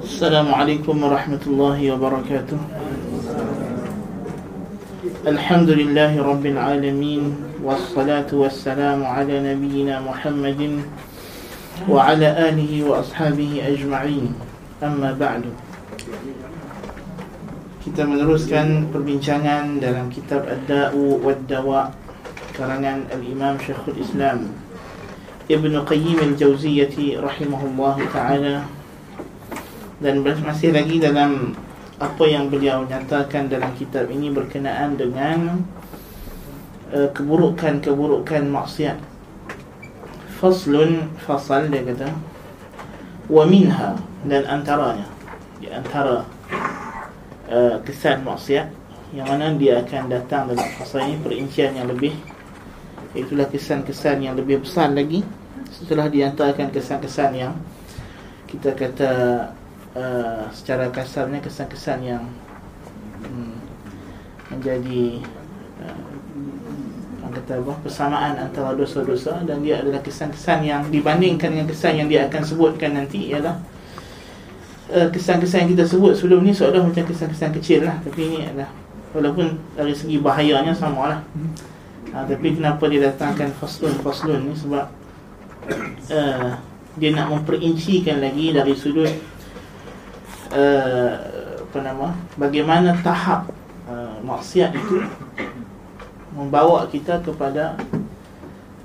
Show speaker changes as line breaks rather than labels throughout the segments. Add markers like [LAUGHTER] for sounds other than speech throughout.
السلام عليكم ورحمة الله وبركاته الحمد لله رب العالمين والصلاة والسلام على نبينا محمد وعلى آله وأصحابه أجمعين أما بعد kita meneruskan perbincangan dalam kitab Ad-Da'u wad-Dawa karangan Al-Imam Syekhul Islam Ibn Qayyim Al-Jawziyah rahimahullah taala dan masih lagi dalam apa yang beliau nyatakan dalam kitab ini berkenaan dengan uh, keburukan-keburukan maksiat. Faslun fasal dia kata wa minha dan antaranya di antara uh, kesan maksiat yang mana dia akan datang dalam fasal ini perincian yang lebih itulah kesan-kesan yang lebih besar lagi setelah diantarkan kesan-kesan yang kita kata uh, secara kasarnya kesan-kesan yang um, menjadi uh, kata apa persamaan antara dosa-dosa dan dia adalah kesan-kesan yang dibandingkan dengan kesan yang dia akan sebutkan nanti ialah uh, kesan-kesan yang kita sebut sebelum ni seolah macam kesan-kesan kecil lah. Tapi ini adalah walaupun dari segi bahayanya sama lah. Ha, tapi kenapa dia datangkan faslun-faslun ni? Sebab uh, dia nak memperincikan lagi dari sudut uh, apa nama bagaimana tahap uh, maksiat itu membawa kita kepada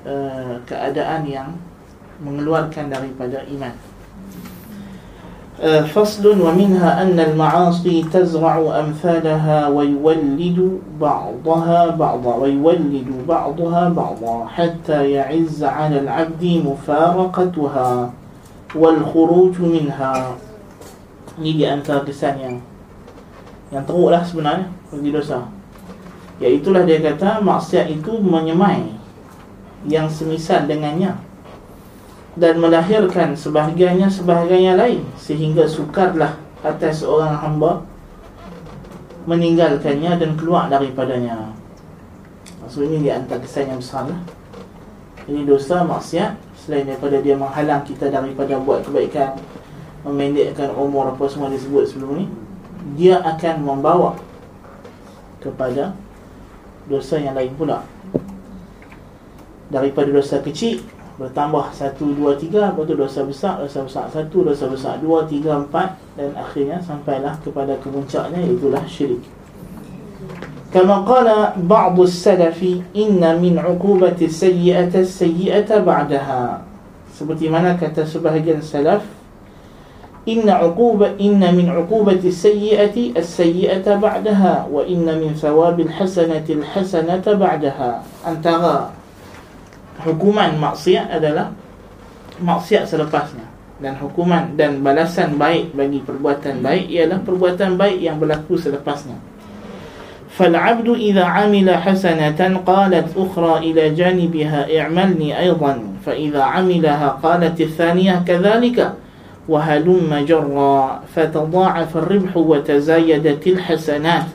uh, keadaan yang mengeluarkan daripada iman. فصل ومنها أن المعاصي تزرع أمثالها ويولد بعضها بعضا ويولد بعضها بعضا حتى يعز على العبد مفارقتها والخروج منها Ini di antara kesan yang Yang teruk lah sebenarnya Bagi dosa Iaitulah dia kata Maksiat itu menyemai Yang semisal dengannya dan melahirkan sebahagiannya sebahagiannya lain sehingga sukarlah atas seorang hamba meninggalkannya dan keluar daripadanya. Maksud ini di antara kesan yang besar lah. Ini dosa maksiat selain daripada dia menghalang kita daripada buat kebaikan, memendekkan umur apa semua disebut sebelum ni, dia akan membawa kepada dosa yang lain pula. Daripada dosa kecil bertambah 1, 2, 3 lepas tu dosa besar, dosa besar 1, dosa besar 2, 3, 4 dan akhirnya sampailah kepada kemuncaknya itulah syirik كما قال بعض السلف إن من عقوبة السيئة السيئة بعدها seperti mana kata sebahagian salaf إن عقوبة إن من عقوبة السيئة السيئة بعدها وإن من ثواب الحسنة الحسنة بعدها. antara hukuman maksiat adalah maksiat selepasnya. Dan hukuman dan balasan baik bagi perbuatan baik ialah perbuatan baik yang berlaku selepasnya. فالعبد إذا عمل حسنة قالت أخرى إلى جانبها اعملني أيضا فإذا عملها قالت الثانية كذلك. وهلم جرا فتضاعف الربح وتزايدت الحسنات.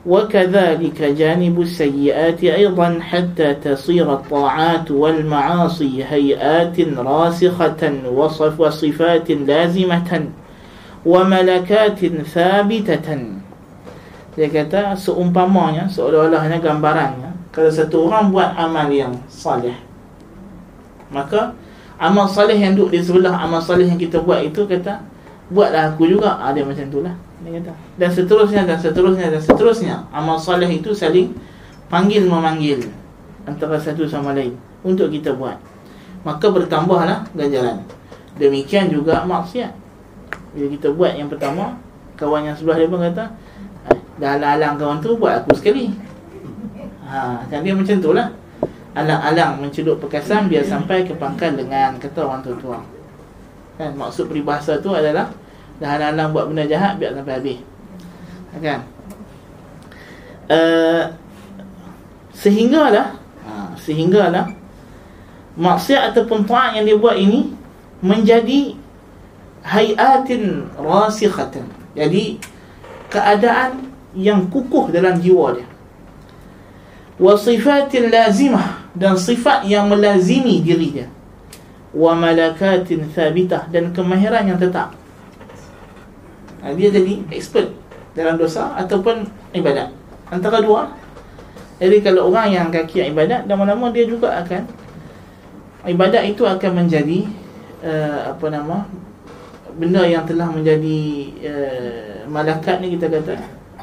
وكذلك جانب السيئات أيضا حتى تصير الطاعات والمعاصي هيئات راسخة وصف وصفات لازمة وملكات ثابتة. Dia kata seumpamanya seolah-olahnya gambarannya kalau satu orang buat amal yang maka amal salih yang duduk di sebelah amal salih yang kita buat itu kata buatlah aku juga. Ada ah, macam itulah dia kata. Dan seterusnya dan seterusnya dan seterusnya. Amal salih itu saling panggil memanggil antara satu sama lain untuk kita buat. Maka bertambahlah ganjaran. Demikian juga maksiat. Bila kita buat yang pertama kawan yang sebelah dia pun kata dah alang-alang kawan tu buat aku sekali. Ha, kan dia macam tu lah alang-alang mencelup perkasan biar sampai ke pangkal dengan kata orang tua-tua. Kan maksud peribahasa tu adalah dah alang-alang buat benda jahat biar sampai habis. Kan? Uh, sehinggalah ha, sehinggalah maksiat ataupun taat yang dia buat ini menjadi hayatin rasikhatan jadi keadaan yang kukuh dalam jiwa dia. Wa sifatin lazimah dan sifat yang melazimi diri dia wa malakatin thabitah dan kemahiran yang tetap. Ha, Dia jadi expert dalam dosa ataupun ibadat. Antara dua Jadi kalau orang yang kaki ibadat Lama-lama dia juga akan Ibadat itu akan menjadi uh, Apa nama Benda yang telah menjadi uh, Malakat ni kita kata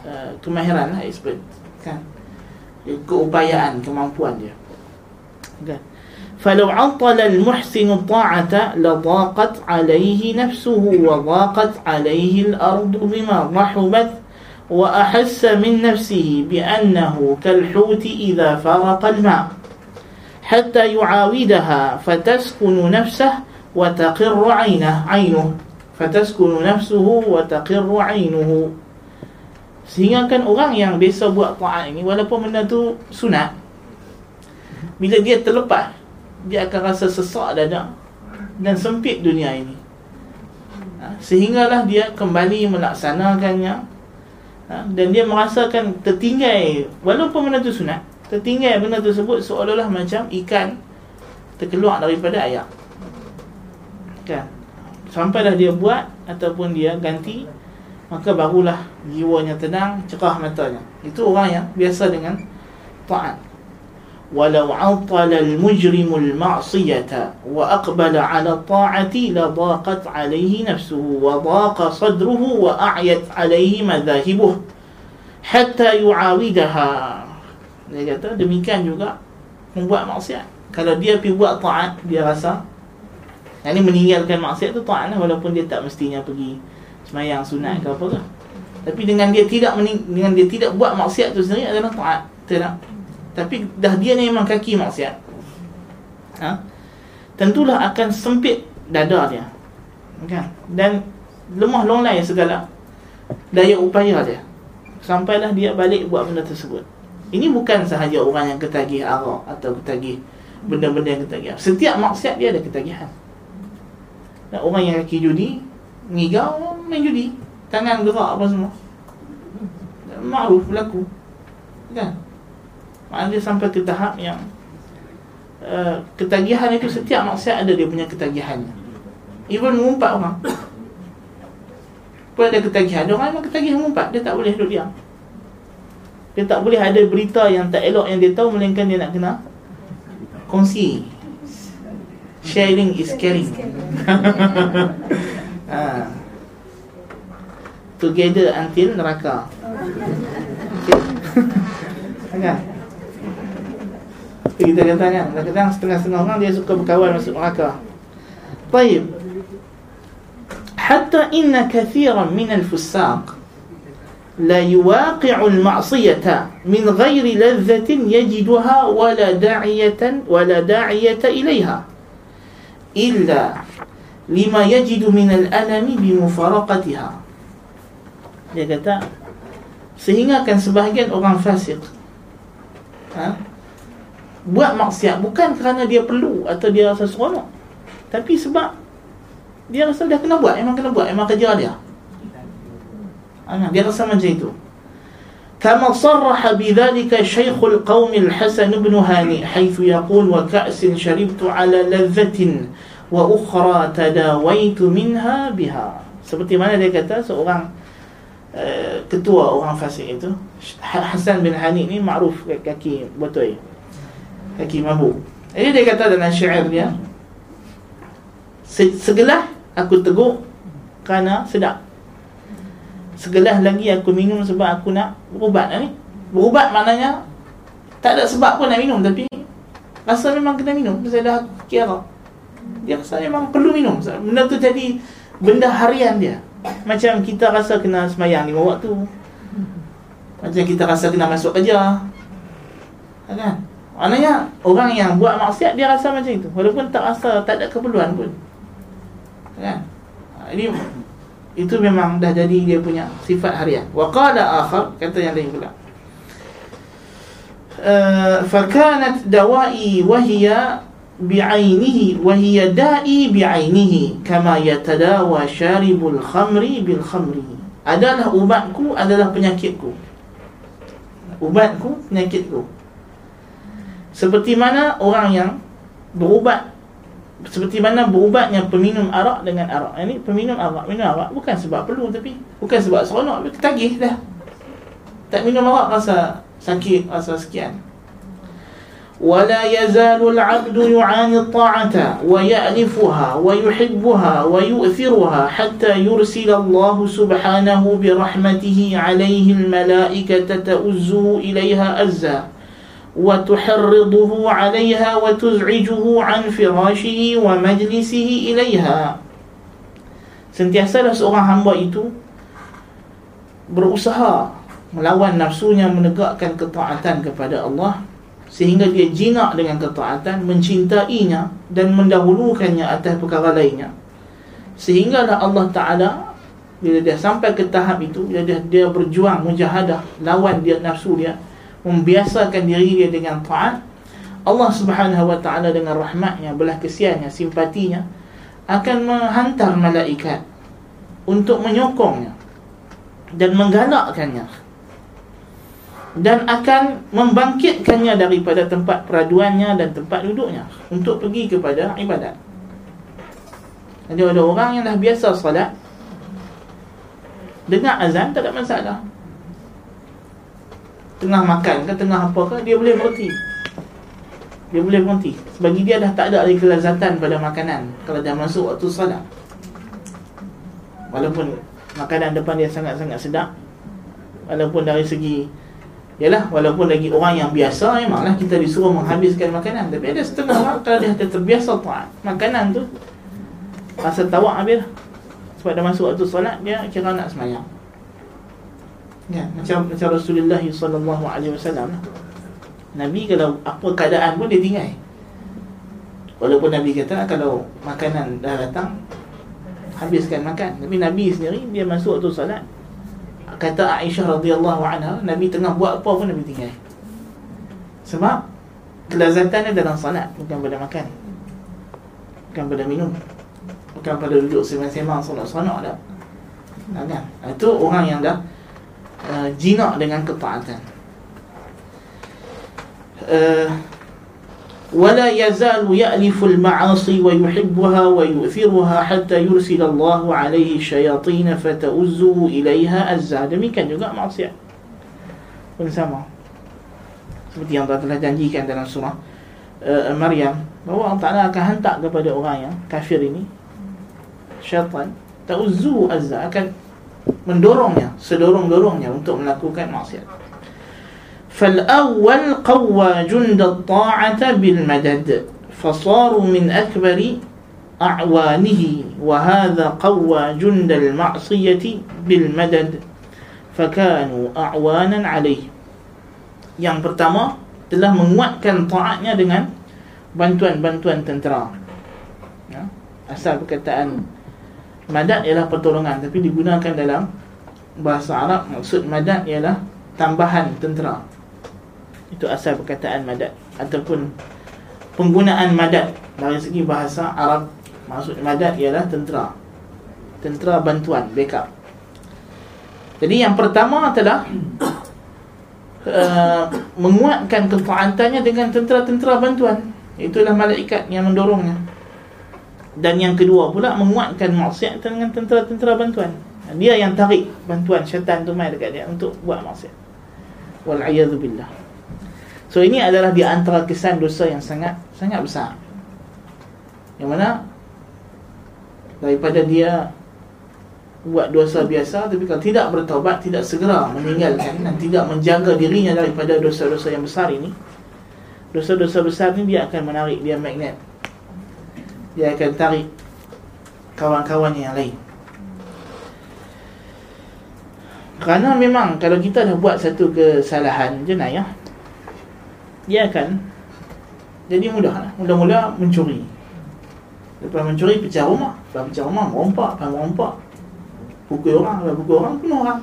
uh, Kemahiran lah expert. Kan? Keupayaan, kemampuan dia فلو عطل المحسن الطاعة لضاقت عليه نفسه وضاقت عليه الأرض بما رحبت وأحس من نفسه بأنه كالحوت إذا فرق الماء حتى يعاودها فتسكن نفسه وتقر عينه عينه فتسكن نفسه وتقر عينه. Sehingga kan orang yang biasa buat taat ini Walaupun benda tu sunat Bila dia terlepas dia akan rasa sesak dada dan sempit dunia ini. Ha, sehinggalah dia kembali melaksanakannya ha, dan dia merasakan tertinggal walaupun benda itu sunat, tertinggal benda tersebut seolah-olah macam ikan terkeluar daripada air. Kan? Sampailah dia buat ataupun dia ganti maka barulah jiwanya tenang, cerah matanya. Itu orang yang biasa dengan taat. ولو عطل المجرم المعصية وأقبل على الطاعة لضاقت عليه نفسه وضاق صدره وأعيت عليه مذاهبه حتى يعاودها dia kata demikian juga membuat maksiat kalau dia pergi buat taat dia rasa yang ini meninggalkan maksiat tu taat lah walaupun dia tak mestinya pergi semayang sunat ke apa ke tapi dengan dia tidak dengan dia tidak buat maksiat tu sendiri adalah taat tidak Tapi dah dia ni memang kaki maksiat. Ha? Tentulah akan sempit dada dia. Kan? Dan lemah longlai segala Daya upaya dia. Sampailah dia balik buat benda tersebut. Ini bukan sahaja orang yang ketagih arak Atau ketagih benda-benda yang ketagih. Setiap maksiat dia ada ketagihan. Dan orang yang kaki judi Ngigau main judi. Tangan gerak apa semua. Ma'ruf berlaku. Kan Maknanya dia sampai ke tahap yang uh, Ketagihan itu setiap maksiat ada dia punya ketagihannya Even mengumpat orang. Pun ada ketagihan. Ada orang memang ketagihan mengumpat. Dia tak boleh duduk diam. Dia tak boleh ada berita yang tak elok yang dia tahu Melainkan dia nak kena Kongsi. Sharing is caring. [LAUGHS] Ha. Together until neraka. Okay. [LAUGHS] Kan? Kita kata kan kadang setengah-setengah orang dia suka berkawan masuk neraka طيب حتى إن كثيرا من الفساق لا يواقع المعصية من غير لذة يجدها ولا داعية ولا داعية إليها إلا لما يجد من الألم بمفارقتها dia kata sehingga kan sebahagian orang fasik ha? buat maksiat bukan kerana dia perlu atau dia rasa seronok tapi sebab dia rasa dah kena buat memang kena buat memang kerja dia ha, dia rasa macam itu كما صرح بذلك شيخ القوم الحسن بن هاني حيث يقول وكأس شربت على لذة وأخرى تداويت منها بها seperti mana dia kata seorang uh, ketua orang fasik itu Hasan bin Hani ni makruf kaki botol kaki mabuk. Jadi dia kata dalam syair dia Segelah aku teguk kerana sedap. Segelah lagi aku minum sebab aku nak berubat. Ni Berubat maknanya Tak ada sebab pun nak minum tapi Rasa memang kena minum Saya dah kira. Dia rasa memang perlu minum. Benda tu jadi benda harian dia. Macam kita rasa kena semayang lima waktu. Macam kita rasa kena masuk kerja. Kan? Maknanya orang yang buat maksiat dia rasa macam itu walaupun tak rasa tak ada keperluan pun. Kan? Ha, ini itu memang dah jadi dia punya sifat harian. Wa qala akhar kata yang lain pula. Eh, dawai دوائي وهي بعينه da'i bi'ainihi kama yatadawa syaribul khamri bil khamri. adalah ubatku adalah penyakitku ubatku penyakitku seperti mana orang yang berubat seperti mana berubatnya peminum arak dengan arak. Ini peminum arak, minum arak bukan sebab perlu tapi bukan sebab seronok, tapi ketagih dah. Tak minum arak rasa sakit, rasa sekian. ولا يزال العبد يعاني الطاعة ويألفها ويحبها ويؤثرها حتى يرسل الله سبحانه برحمته عليه الملائكة تؤزه إليها أزا وتحرضه عليها وتزعجه عن فراشه ومجلسه إليها Sentiasalah seorang hamba itu berusaha melawan nafsunya menegakkan ketaatan kepada Allah sehingga dia jinak dengan ketaatan mencintainya dan mendahulukannya atas perkara lainnya sehinggalah Allah Taala bila dia sampai ke tahap itu bila dia, dia berjuang mujahadah lawan dia nafsu dia membiasakan diri dia dengan taat Allah Subhanahu wa taala dengan rahmatnya belah kesiannya simpatinya akan menghantar malaikat untuk menyokongnya dan menggalakkannya dan akan membangkitkannya daripada tempat peraduannya dan tempat duduknya untuk pergi kepada ibadat. Jadi ada orang yang dah biasa salat dengar azan tak ada masalah. Tengah makan ke tengah apa ke dia boleh berhenti. Dia boleh berhenti. Sebagi dia dah tak ada lagi kelazatan pada makanan kalau dah masuk waktu salat. Walaupun makanan depan dia sangat-sangat sedap walaupun dari segi Yalah walaupun lagi orang yang biasa memanglah kita disuruh menghabiskan makanan tapi ada setengah orang kalau dia terbiasa taat makanan tu rasa tawak habis sebab dah masuk waktu solat dia kira nak semayang. Ya, macam macam Rasulullah sallallahu alaihi wasallam. Nabi kalau apa keadaan pun dia tinggal. Walaupun Nabi kata kalau makanan dah datang habiskan makan. Tapi Nabi sendiri dia masuk waktu solat kata Aisyah radhiyallahu anha Nabi tengah buat apa pun Nabi tinggal sebab kelazatannya dalam salat bukan pada makan bukan pada minum bukan pada duduk semang-semang solat-solat dah nah, kan itu orang yang dah uh, jinak dengan ketaatan uh, ولا يزال يألف المعاصي ويحبها ويؤثرها حتى يرسل الله عليه الشياطين فتؤزه إليها أزا demikian juga maksiat pun sama seperti yang Allah telah janjikan dalam surah uh, Maryam bahawa Allah Ta'ala akan hantar kepada orang yang kafir ini syaitan ta'uzzu azza akan mendorongnya sedorong-dorongnya untuk melakukan maksiat فالأول قوى جند الطاعة بالمدد فصاروا من أكبر أعوانه وهذا قوى جند المعصية بالمدد فكانوا أعوانا عليه yang pertama telah menguatkan taatnya dengan bantuan-bantuan tentera ya? asal perkataan madad ialah pertolongan tapi digunakan dalam bahasa Arab maksud madad ialah tambahan tentera. Itu asal perkataan madad ataupun penggunaan madad dari segi bahasa Arab maksud madad ialah tentera. Tentera bantuan backup. Jadi yang pertama adalah uh, [COUGHS] menguatkan kefaatannya dengan tentera-tentera bantuan. Itulah malaikat yang mendorongnya dan yang kedua pula menguatkan maksiat dengan tentera-tentera bantuan. Dia yang tarik bantuan syaitan tu mai dekat dia untuk buat maksiat. Wal billah So ini adalah di antara kesan dosa yang sangat sangat besar. Yang mana daripada dia buat dosa biasa tapi kalau tidak bertaubat tidak segera meninggalkan dan tidak menjaga dirinya daripada dosa-dosa yang besar ini dosa-dosa besar ini dia akan menarik dia magnet dia akan tarik kawan-kawannya yang lain. Kerana memang kalau kita dah buat satu kesalahan jenayah dia akan jadi mudah lah. Mula-mula mencuri. Lepas mencuri pecah rumah. Lepas pecah rumah merompak Lepas merompak. Pukul orang Lepas pukul orang Penuh orang.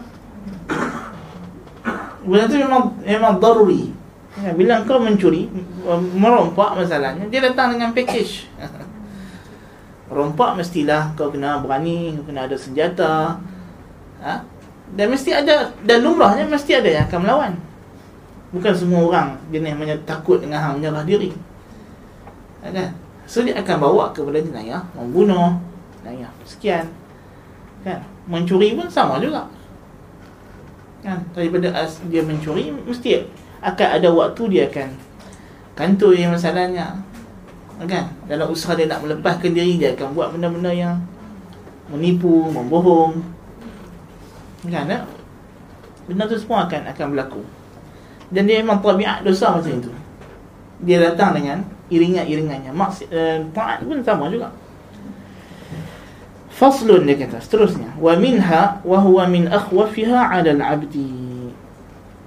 Benda tu memang Memang daruri. Ya, Bila kau mencuri Merompak masalahnya Dia datang dengan package [LAUGHS] Rompak mestilah Kau kena berani Kau kena ada senjata ha? Dan mesti ada Dan lumrahnya mesti ada yang akan melawan Bukan semua orang jenis macam takut dengan hang menyerah diri. Ha, kan? So dia akan bawa kepada jenayah membunuh, jenayah sekian. Kan? Mencuri pun sama juga. Kan? Daripada as dia mencuri mesti akan ada waktu dia akan kantoi masalahnya. Kan? Dalam usaha dia nak melepaskan diri dia akan buat benda-benda yang menipu, membohong. Kan? Tak? Benda tu semua akan akan berlaku. Dan dia memang tabiat dosa macam itu. Dia datang dengan iringan-iringannya. Maksud uh, taat pun sama juga. Faslun dia kata seterusnya wa minha wa huwa min akhwafiha 'ala al-'abdi.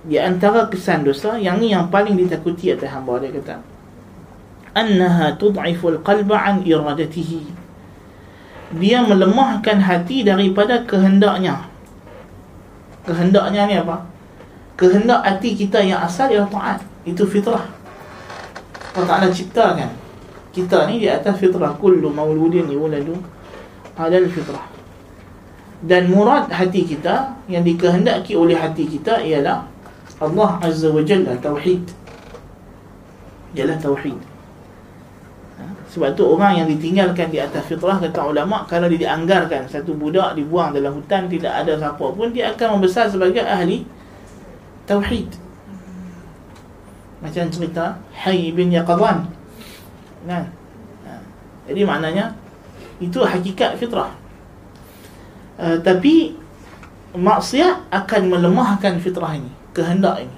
Di antara kesan dosa yang ni yang paling ditakuti atas hamba dia kata. Annaha tud'ifu al-qalba 'an iradatihi. Dia melemahkan hati daripada kehendaknya. Kehendaknya ni apa? Kehendak hati kita yang asal ialah taat. Itu fitrah. Allah Ta'ala ciptakan kita ni di atas fitrah kullu mauludin yuladu ala fitrah dan murad hati kita yang dikehendaki oleh hati kita ialah Allah Azza wa Jalla tauhid ialah tauhid? Sebab tu orang yang ditinggalkan di atas fitrah kata ulama kalau dia dianggarkan satu budak dibuang dalam hutan tidak ada siapa pun dia akan membesar sebagai ahli tauhid. Macam cerita Hayy bin Yaqadhan. Kan? Ha. jadi maknanya itu hakikat fitrah. Uh, tapi maksiat akan melemahkan fitrah ini kehendak ini.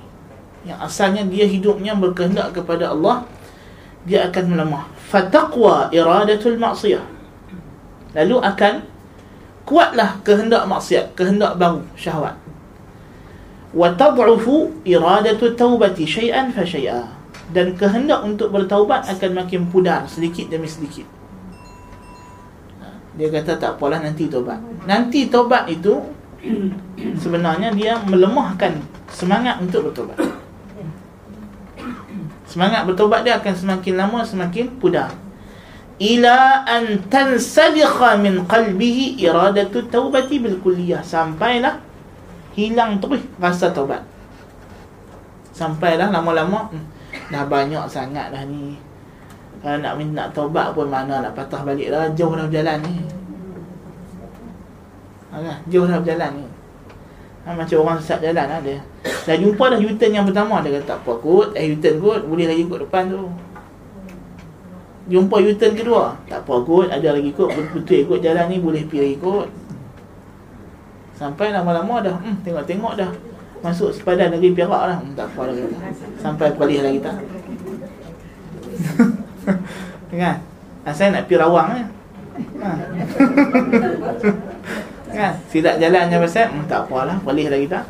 Yang asalnya dia hidupnya berkehendak kepada Allah dia akan melemah. Fataqwa iradatul maksiyah lalu akan kuatlah kehendak maksiat kehendak baru syahwat. Wa tad'ufu iradatu taubati syai'an fa syai'a. Dan kehendak untuk bertaubat akan makin pudar sedikit demi sedikit. Dia kata tak apalah nanti taubat. Nanti taubat itu sebenarnya dia melemahkan semangat untuk bertaubat semangat bertaubat dia akan semakin lama semakin pudar. Ila an tansalikha min qalbihi iradatu taubati bil kulliyah. Sampailah hilang terus rasa taubat. Sampailah lama-lama hmm, dah banyak sangat dah ni. Kalau nak minta taubat pun mana nak patah balik dah. Jauh dah berjalan ni. Ha, jauh dah berjalan ni ha, macam orang sesat jalan lah dia. Dah jumpa dah U-turn yang pertama dia kata tak apa kot eh U-turn kot boleh lagi kot depan tu. Jumpa U-turn kedua tak apa kot ada lagi kot betul ikut jalan ni boleh pergi kot. Sampai lama-lama dah hmm, Tengok-tengok dah. Masuk sepadan negeri Perak lah. Hmm, Tak apa dah Sampai palih lagi tak. [LAUGHS] Kan? Ha, Saya nak pergi rawang eh? ha. [LAUGHS] Kan? Silap jalan je pasal hmm, Tak apalah Palih lagi tak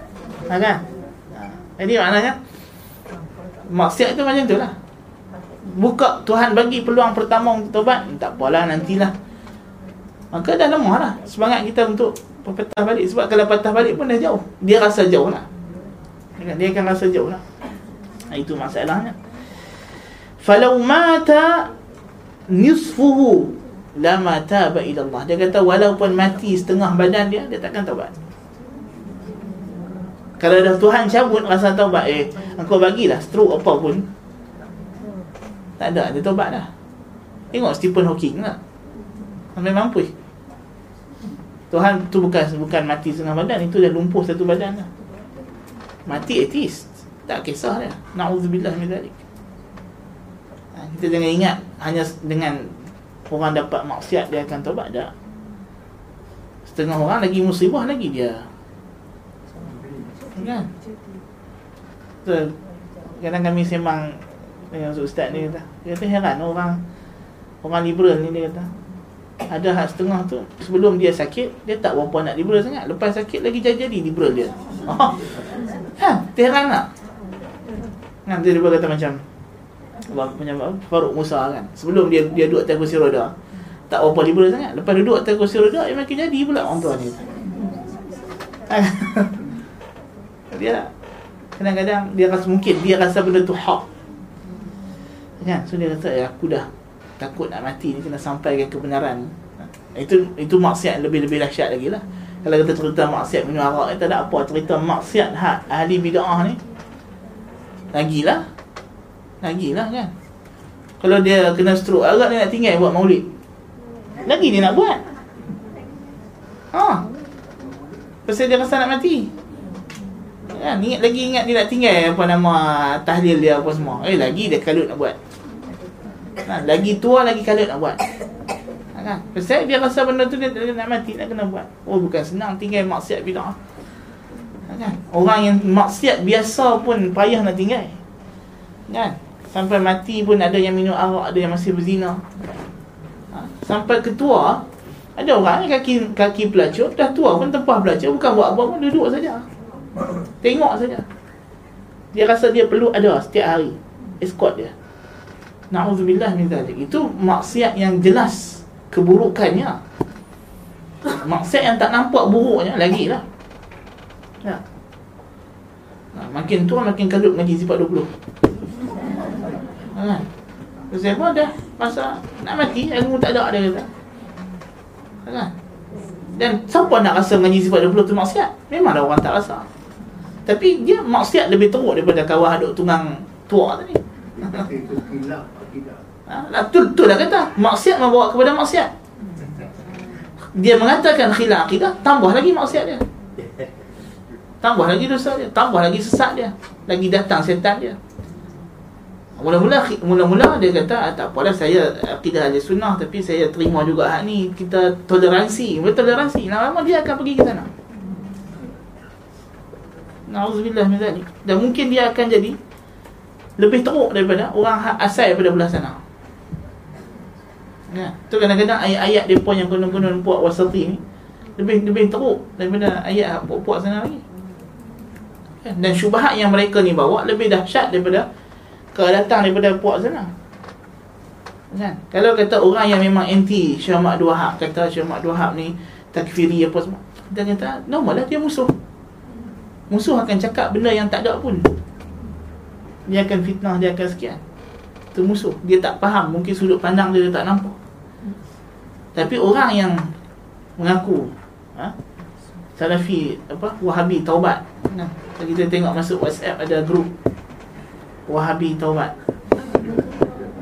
ha, Kan? Ha. Jadi maknanya Maksiat tu macam tu lah. Buka Tuhan bagi peluang pertama untuk tobat Tak apalah nantilah Maka dah lemah lah Semangat kita untuk patah balik. Sebab kalau patah balik pun dah jauh. Dia rasa jauh lah. Dia akan rasa jauh lah. Itu masalahnya. Falau mata nisfuhu lama taba ila Allah dia kata walaupun mati setengah badan dia dia takkan taubat kalau dah Tuhan cabut rasa taubat eh engkau bagilah stroke apa pun tak ada dia taubat dah tengok Stephen Hawking lah sampai mampu Tuhan tu bukan bukan mati setengah badan itu dah lumpuh satu badan dah. Mati etis. Tak kisah dia. Nauzubillah min zalik. Ha, kita jangan ingat hanya dengan orang dapat maksiat dia akan taubat dah. Setengah orang lagi musibah lagi dia. Kan? Tu kadang kami sembang dengan ustaz ni kata. Dia kata heran orang orang liberal ni dia kata ada hak setengah tu sebelum dia sakit dia tak berapa nak liberal sangat lepas sakit lagi jadi-jadi liberal dia oh. [LAUGHS] ha terang tak kan dia kata macam Faruk Musa kan. Sebelum dia dia duduk atas kursi roda. Tak berapa liberal sangat. Lepas duduk atas kursi roda dia makin jadi pula orang tua ni dia [LAUGHS] kadang-kadang dia rasa mungkin dia rasa benda tu hak. Kan? So dia kata ya aku dah takut nak mati ni kena sampaikan kebenaran. Itu itu maksiat lebih-lebih dahsyat lagi lah. Kalau kita cerita maksiat minum arak tak ada apa cerita maksiat hak ahli bid'ah ni. Lagilah lagilah kan Kalau dia kena stroke Agak dia nak tinggal buat maulid Lagi dia nak buat Ha Pasal dia rasa nak mati Ya, ingat lagi ingat dia nak tinggal apa nama tahlil dia apa semua. Eh lagi dia kalut nak buat. Ha, lagi tua lagi kalut nak buat. Ha, kan? Pasal dia rasa benda tu dia, dia nak mati nak kena buat. Oh bukan senang tinggal maksiat bidah. Ha, kan? Orang yang maksiat biasa pun payah nak tinggal. Kan? Sampai mati pun ada yang minum arak, ada yang masih berzina. Ha, sampai ketua ada orang yang kaki kaki pelacur dah tua pun tempah pelacur bukan buat apa pun duduk saja. Tengok saja. Dia rasa dia perlu ada setiap hari escort dia. Nauzubillah min zalik. Itu maksiat yang jelas keburukannya. Maksiat yang tak nampak buruknya lagi lah. Ya. Nah, makin tua makin kalut ngaji sifat 20. Ha. Sebab apa dah masa nak mati ilmu tak ada dia kata. Ha. Dan siapa nak rasa ngaji sifat 20 tu maksiat? Memanglah orang tak rasa. Tapi dia maksiat lebih teruk daripada kawan aduk tungang tua tadi. Ha, lah, tu, tu lah kata Maksiat membawa kepada maksiat Dia mengatakan khilaf akidah Tambah lagi maksiat dia Tambah lagi dosa dia Tambah lagi sesat dia Lagi datang setan dia Mula-mula mula-mula dia kata ah, tak apalah saya akidah ahli sunnah tapi saya terima juga hak ni kita toleransi. Bertoleransi. Lama-lama dia akan pergi ke sana. Nauzubillah min zalik. Dan mungkin dia akan jadi lebih teruk daripada orang asal daripada belah sana. Ya, tu kadang-kadang ayat-ayat depa yang konon-konon puak wasati ni lebih lebih teruk daripada ayat puak-puak sana lagi. Dan syubhat yang mereka ni bawa lebih dahsyat daripada kalau datang daripada puak sana. Kan? Kalau kata orang yang memang anti Syekh Ahmad Wahab kata Syekh Ahmad Wahab ni takfiri apa semua. Dia kata normal lah dia musuh. Musuh akan cakap benda yang tak ada pun Dia akan fitnah, dia akan sekian Itu musuh, dia tak faham Mungkin sudut pandang dia, dia tak nampak Tapi orang yang Mengaku ha? Salafi apa Wahabi Taubat nah, Kita tengok masuk WhatsApp ada grup Wahabi Taubat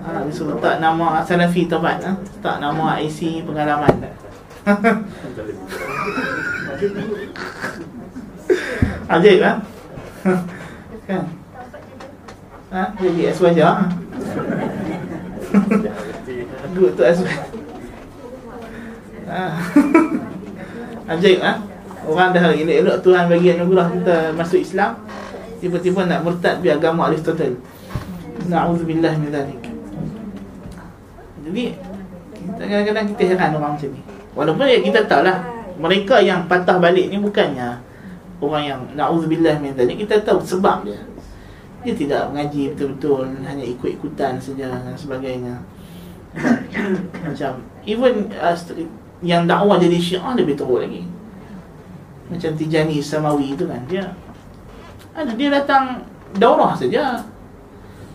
ha, suruh letak nama Salafi Taubat ha? Letak nama IC pengalaman [LAUGHS] Ajaib [LAUGHS] kan? kan? Ha? Jadi es wajah Good tu es ha? [LAUGHS] Ajaib kan? Orang dah elok-elok Tuhan bagi anugerah kita masuk Islam Tiba-tiba nak murtad Biar agama Aristotle Na'udzubillah min dhalik. Jadi Kadang-kadang kita heran orang macam ni. Walaupun ya kita tahu lah Mereka yang patah balik ni bukannya orang yang na'udzubillah min dzalik kita tahu sebab dia. Dia tidak mengaji betul-betul hanya ikut-ikutan saja dan sebagainya. Macam even uh, yang dakwah jadi syiah lebih teruk lagi. Macam Tijani Samawi itu kan dia ada dia datang daurah saja.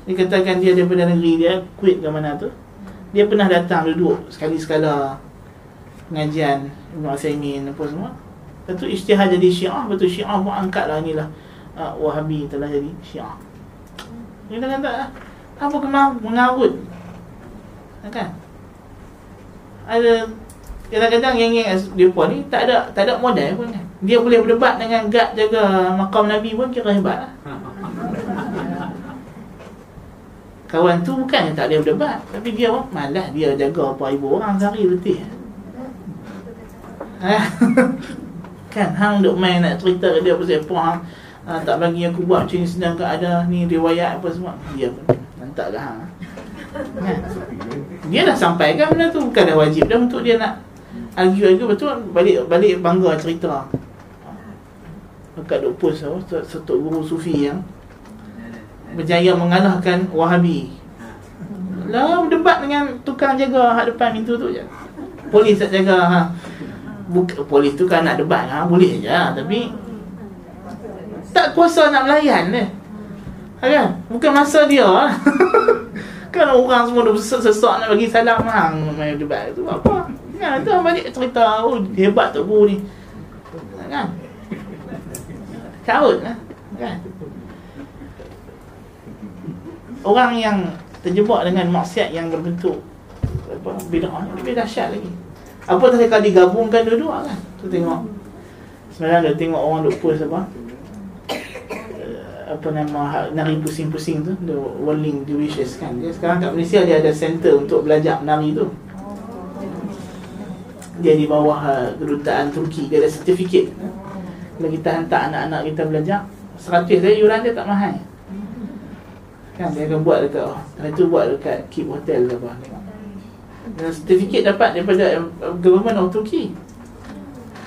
Dia katakan dia daripada negeri dia quit ke mana tu. Dia pernah datang duduk sekali sekala pengajian Ibn Asaimin apa semua. Lepas tu isytihar jadi syiah. Tu syiah pun angkat lah. Inilah uh, Wahabi telah jadi syiah. Dia kata lah Apa kemar mengarut. Kan? Ada Kadang-kadang yang dia pun ni Tak ada tak ada modal pun kan Dia boleh berdebat dengan gad jaga makam Nabi pun kira hebat lah Kawan tu bukan tak boleh berdebat Tapi dia pun malas dia jaga apa ibu orang sehari letih [LAUGHS] Kan hang duk main nak cerita ke dia pasal apa hang uh, tak bagi aku buat macam ni sedangkan ada ni riwayat apa semua. Dia pun nantak ke hang. Kan? Dia dah sampaikan benda tu bukan dah wajib dah untuk dia nak argue-argue betul balik balik bangga cerita. Dekat duk post oh, satu guru sufi yang berjaya mengalahkan Wahabi. Lah berdebat dengan tukang jaga hak depan pintu tu je. Polis tak jaga ha buka, polis tu kan nak debat ha, boleh je tapi tak kuasa nak melayan dia ha, kan bukan masa dia ha. [LAUGHS] kan orang semua dah sesak nak bagi salam hang main debat tu apa kan tu balik cerita oh hebat tu guru ni ha, kan carut lah kan orang yang terjebak dengan maksiat yang berbentuk apa bid'ah yang lebih dahsyat lagi. Apa tadi kalau digabungkan dua-dua kan? Tu tengok. Sebenarnya ada tengok orang duk post apa? apa nama nari pusing-pusing tu the whirling dervishes kan dia sekarang kat Malaysia dia ada center untuk belajar menari tu dia di bawah uh, kedutaan Turki dia ada sertifikat kalau kita hantar anak-anak kita belajar 100 dia yuran dia tak mahal. Kan dia akan buat dekat oh, itu buat dekat Keep Hotel ke apa dan sertifikat dapat daripada uh, government of Turki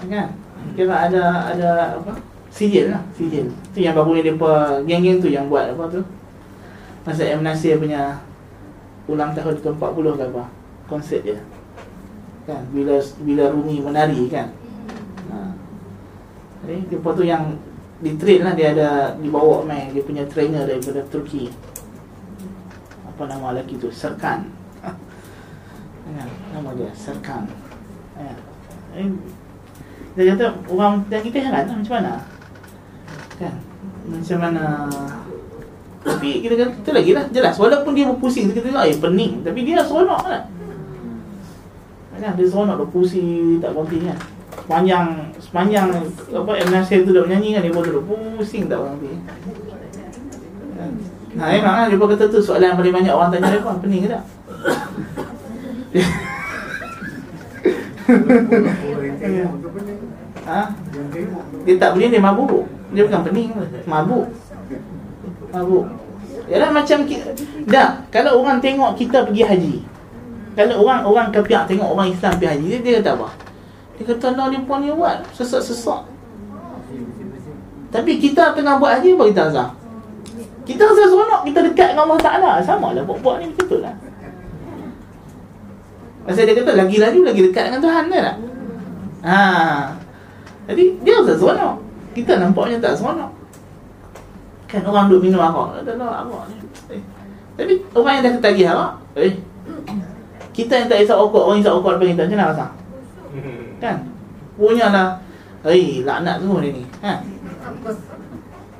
kan? Kira ada ada apa? Sijil lah Sijil Tu yang baru ni mereka Geng-geng tu yang buat apa tu. Masa M. Nasir punya Ulang tahun ke-40 ke apa Konsert dia. Kan? Bila bila Rumi menari kan. Jadi mereka tu yang Di train lah dia ada Dibawa main Dia punya trainer daripada Turki. Apa nama lelaki tu? Serkan. [LAUGHS] Ya, Nama dia Serkan. Ya. Dia kata orang dan kita heran lah macam mana? Kan? Macam mana? Tapi kita kata tu lagi lah jelas. Walaupun dia berpusing kita tengok eh pening. Tapi dia seronok kan kan? Dia seronok berpusing tak berhenti kan sepanjang sepanjang apa M. Nasir tu dah menyanyi kan dia duduk pusing tak berhenti kan? Nah, memang kan dia kata tu soalan yang paling banyak orang tanya dia pun pening ke tak? [LAUGHS] ha? Dia tak boleh dia mabuk dia bukan pening Mabuk Mabuk Yalah macam kita Dah Kalau orang tengok kita pergi haji Kalau orang orang kapiak tengok orang Islam pergi haji Dia, dia kata apa? Dia kata Allah dia pun ni buat Sesak-sesak. Tapi kita tengah buat haji kita rasa? Kita rasa seronok Kita dekat dengan Allah Ta'ala. Sama lah buat-buat ni betul lah Pasal dia kata lagi-lagi lagi dekat dengan Tuhan kan tak? Ha. Jadi dia rasa seronok. Kita nampaknya tak seronok. Kan orang duk minum arak. Lah ni. Eh. tapi orang yang dah ketagih arak eh. Kita yang tak isap okok orang isap okok depan kita macam mana rasa kan? Punya lah. Eh laknat semua dia ni kan?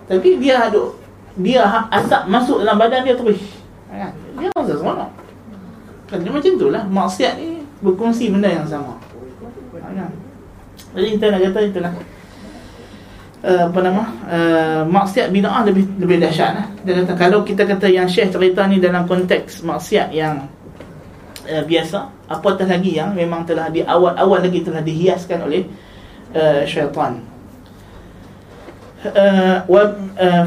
Tapi dia duk dia ha- asap masuk dalam badan dia terus kan? Dia rasa seronok. Kan dia macam tu lah. Maksiat ni berkongsi benda yang sama. Kan? Jadi kita nak kata itulah uh, apa nama uh, maksiat bid'ah lebih lebih dahsyat lah. Dia kata kalau kita kata yang Syekh cerita ni dalam konteks maksiat yang uh, biasa, apatah lagi yang memang telah di awal-awal lagi telah dihiaskan oleh uh, syaitan.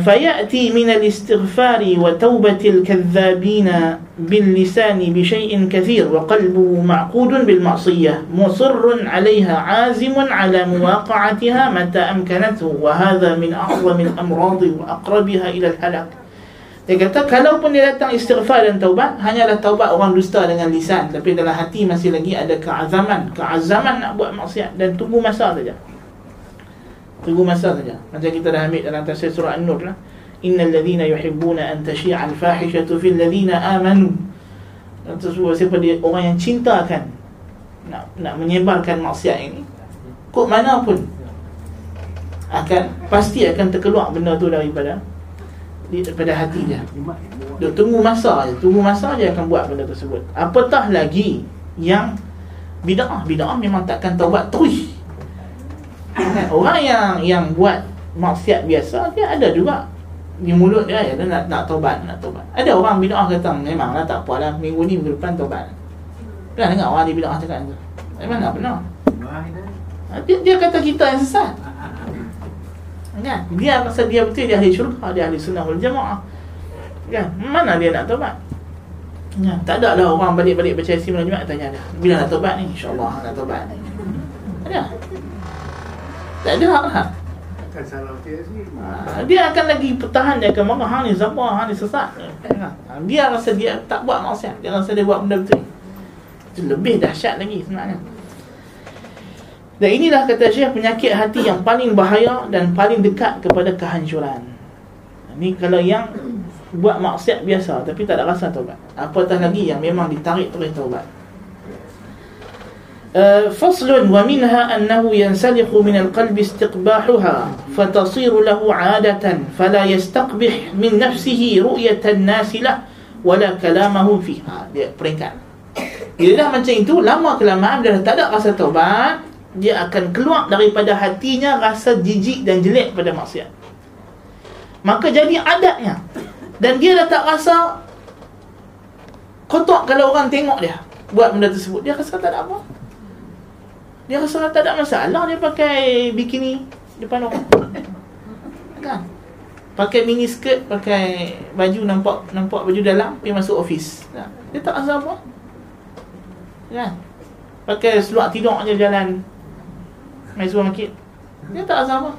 فيأتي من الاستغفار وتوبة الكذابين باللسان بشيء كثير وقلبه معقود بالمعصية مصر عليها عازم على مواقعتها متى أمكنته وهذا من أعظم الأمراض وأقربها إلى الهلاك Dia kata kalaupun dia datang istighfar dan taubat Hanyalah taubat orang dusta dengan lisan Tapi dalam hati masih lagi ada keazaman Keazaman nak buat maksiat Dan tunggu masa saja Tunggu masa saja. Macam kita dah ambil dalam tafsir surah An-Nur lah. Innal ladhina yuhibbuna an tashi'a al-fahishatu fil ladhina amanu. Dan sesuatu siapa dia orang yang cintakan nak nak menyebarkan maksiat ini. Kok mana pun akan pasti akan terkeluar benda tu daripada daripada hati dia. Dia tunggu masa je, tunggu masa dia akan buat benda tersebut. Apatah lagi yang bid'ah, bid'ah memang takkan taubat terus kan? Orang yang yang buat maksiat biasa dia ada juga di mulut dia ya, dia nak nak tobat nak tobat. Ada orang bid'ah kata memanglah tak apalah minggu ni minggu depan tobat. Pernah dengar orang di bid'ah cakap tu? Memang tak pernah. Dia, dia kata kita yang sesat. Kan? Dia rasa dia betul dia ahli syurga, dia ahli sunnah wal jamaah. Kan? Mana dia nak tobat? Ya, tak ada lah orang balik-balik baca isi malam Jumaat tanya dia. Bila nak tobat ni? InsyaAllah nak tobat ni. Ada. Tak ada lah. Ha, dia akan lagi pertahan dia akan marah hang ni zabah hang ni sesat. Ha, dia rasa dia tak buat maksiat, dia rasa dia buat benda betul. Itu lebih dahsyat lagi sebenarnya. Dan inilah kata Syekh penyakit hati yang paling bahaya dan paling dekat kepada kehancuran. Ini kalau yang buat maksiat biasa tapi tak ada rasa taubat. Apatah lagi yang memang ditarik terus taubat. فصل ومنها أنه ينسلخ من القلب استقباحها فتصير له عادة فلا يستقبح من نفسه رؤية الناس له wala kalamahu fiha dia peringkat bila dah macam itu lama kelamaan dia dah tak ada rasa taubat dia akan keluar daripada hatinya rasa jijik dan jelek pada maksiat. Maka jadi adatnya dan dia dah tak rasa kotor kalau orang tengok dia buat benda tersebut. Dia rasa tak ada apa. Dia rasa tak ada masalah dia pakai bikini depan orang. Kan? Pakai mini skirt pakai baju nampak nampak baju dalam pergi masuk office ya. dia tak rasa apa. Kan? Pakai seluar tidur je jalan main supermarket dia tak rasa apa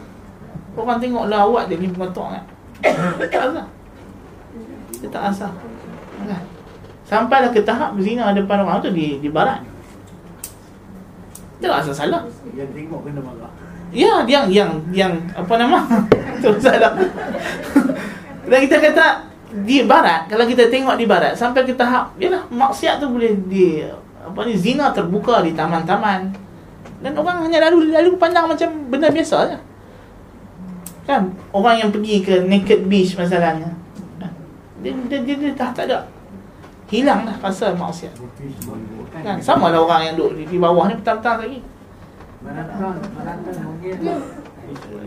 orang tengok lah awak dia ni pengotok kan. [COUGHS] Dia tak rasa dia tak rasa kan? Sampailah ke tahap berzina depan orang tu di di barat. Dia tak rasa salah.
Yang tengok kena marah.
Ya, yang yang yang apa nama? [LAUGHS] tu salah. Dan kita kata di barat, kalau kita tengok di barat sampai ke tahap yalah maksiat tu boleh di apa ni zina terbuka di taman-taman. Dan orang hanya lalu lalu pandang macam benda biasa je. Kan? Orang yang pergi ke naked beach masalahnya. Dia dia, dia, dia dah tak ada. Hilang dah rasa maksiat. Kan? Sama lah orang yang duduk di, bawah ni petang-petang lagi.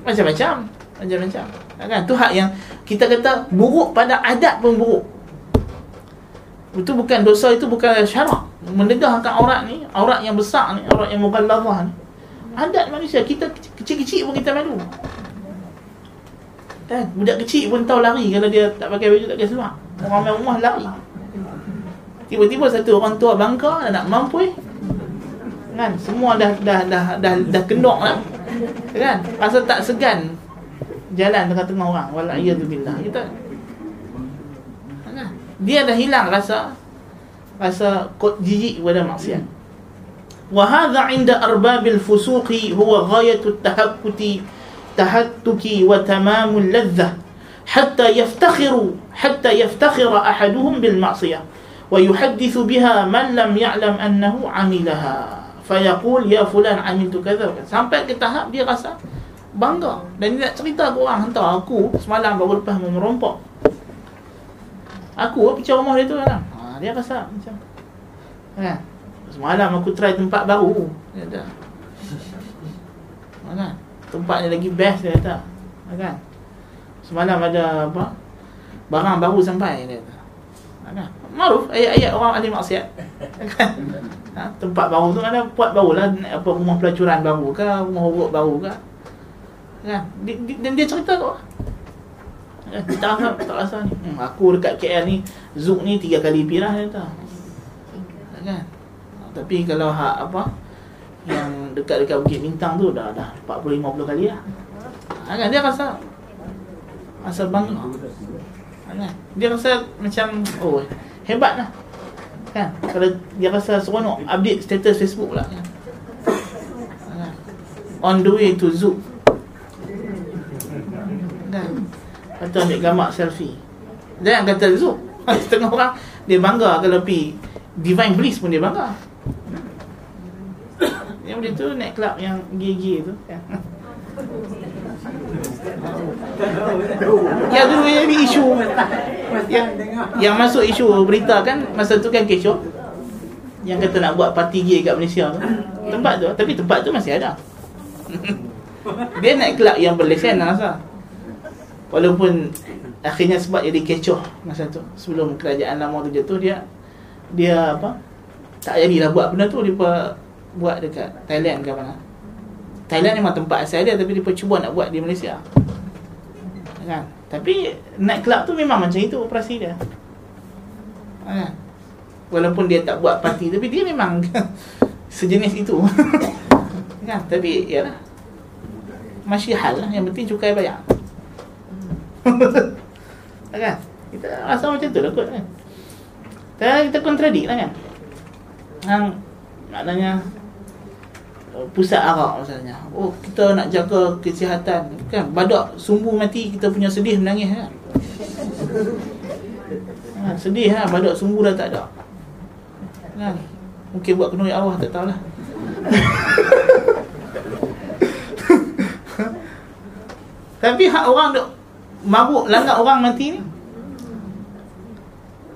Macam-macam Macam-macam kan? Tu hak yang Kita kata Buruk pada adat pun buruk Itu bukan dosa Itu bukan syarak Mendegahkan aurat ni Aurat yang besar ni Aurat yang mughalazah ni. Adat manusia Kita kecil-kecil pun kita malu kan? Budak kecil pun tahu lari Kalau dia tak pakai baju Tak pakai seluar. Orang main rumah lari. Tiba-tiba satu orang tua bangka Nak mampu kan? Semua dah dah dah dah, dah kendok lah. Kan? Rasa tak segan jalan tengah-tengah orang. Wala billah. Kita dia dah hilang rasa rasa kot jijik kepada maksiat. Wa hadha 'inda arbabil fusuqi huwa ghayatu tahakkuti tahattuki wa tamamul ladzah hatta yaftakhiru hatta yaftakhira ahaduhum bil ma'siyah. Wa yuhaddithu biha man lam ya'lam annahu 'amilaha. Fayaqul ya fulan amiltu kadza sampai ke tahap dia rasa bangga. Dan dia nak cerita ke orang hantar aku semalam baru lepas merompok aku pergi rumah dia tu kan ha, dia rasa macam kan semalam aku try tempat baru. Dia kata kan tempatnya lagi best dia kata. Kan semalam ada apa? Barang baru sampai dia kata. Kan maruf ayat-ayat orang ahli maksiat. Kan ha, tempat baru tu mana buat baru lah apa rumah pelacuran baru ke rumah urut baru ke kan dan dia cerita tu kan tak rasa tak rasa ni. Hmm, aku dekat KL ni Zook ni tiga kali pirah dia kata kan? Tapi kalau hak apa yang dekat-dekat Bukit Bintang tu dah dah 40 50 kali lah. Ha, kan? Dia rasa rasa bangga ha, kan? Dia rasa macam oh hebat lah. Kan? Kalau dia rasa seronok update status Facebook pula kan? On the way to Zoom kan atau ambil gambar selfie. Jangan kata Zoom setengah [LAUGHS] orang dia bangga kalau pi Divine Bliss pun dia bangga. [COUGHS] Yang boleh tu naik club yang gay-gay tu. Kan [LAUGHS] yang dulu jadi isu. Yang, yang masuk isu berita kan masa tu kan kecoh. Yang kata nak buat parti gay kat Malaysia tu. Tempat tu tapi tempat tu masih ada. [LAUGHS] Dia naik kelab yang berlesen lah walaupun akhirnya sebab jadi kecoh masa tu sebelum kerajaan lama tu jatuh dia dia apa tak jadilah buat benda tu dia buat dekat Thailand ke mana Thailand memang tempat asal dia tapi dia cuba nak buat di Malaysia. Kan tapi night club tu memang macam itu operasi dia. Kan walaupun dia tak buat parti tapi dia memang [LAUGHS] sejenis itu. Kan [LAUGHS] tapi ya lah. Masih hal lah yang penting cukai bayar [LAUGHS] kan kita rasa macam tu lah kot kan kita kontradik lah kan yang maknanya pusat arak misalnya. Oh, kita nak jaga kesihatan kan. Badak sumbu mati kita punya sedih menangis kan. Ha, sedih ha, badak sumbu dah tak ada. Kan? Mungkin buat kena arwah tak tahulah. [LAUGHS] Tapi hak orang duk mabuk langgar orang mati ni.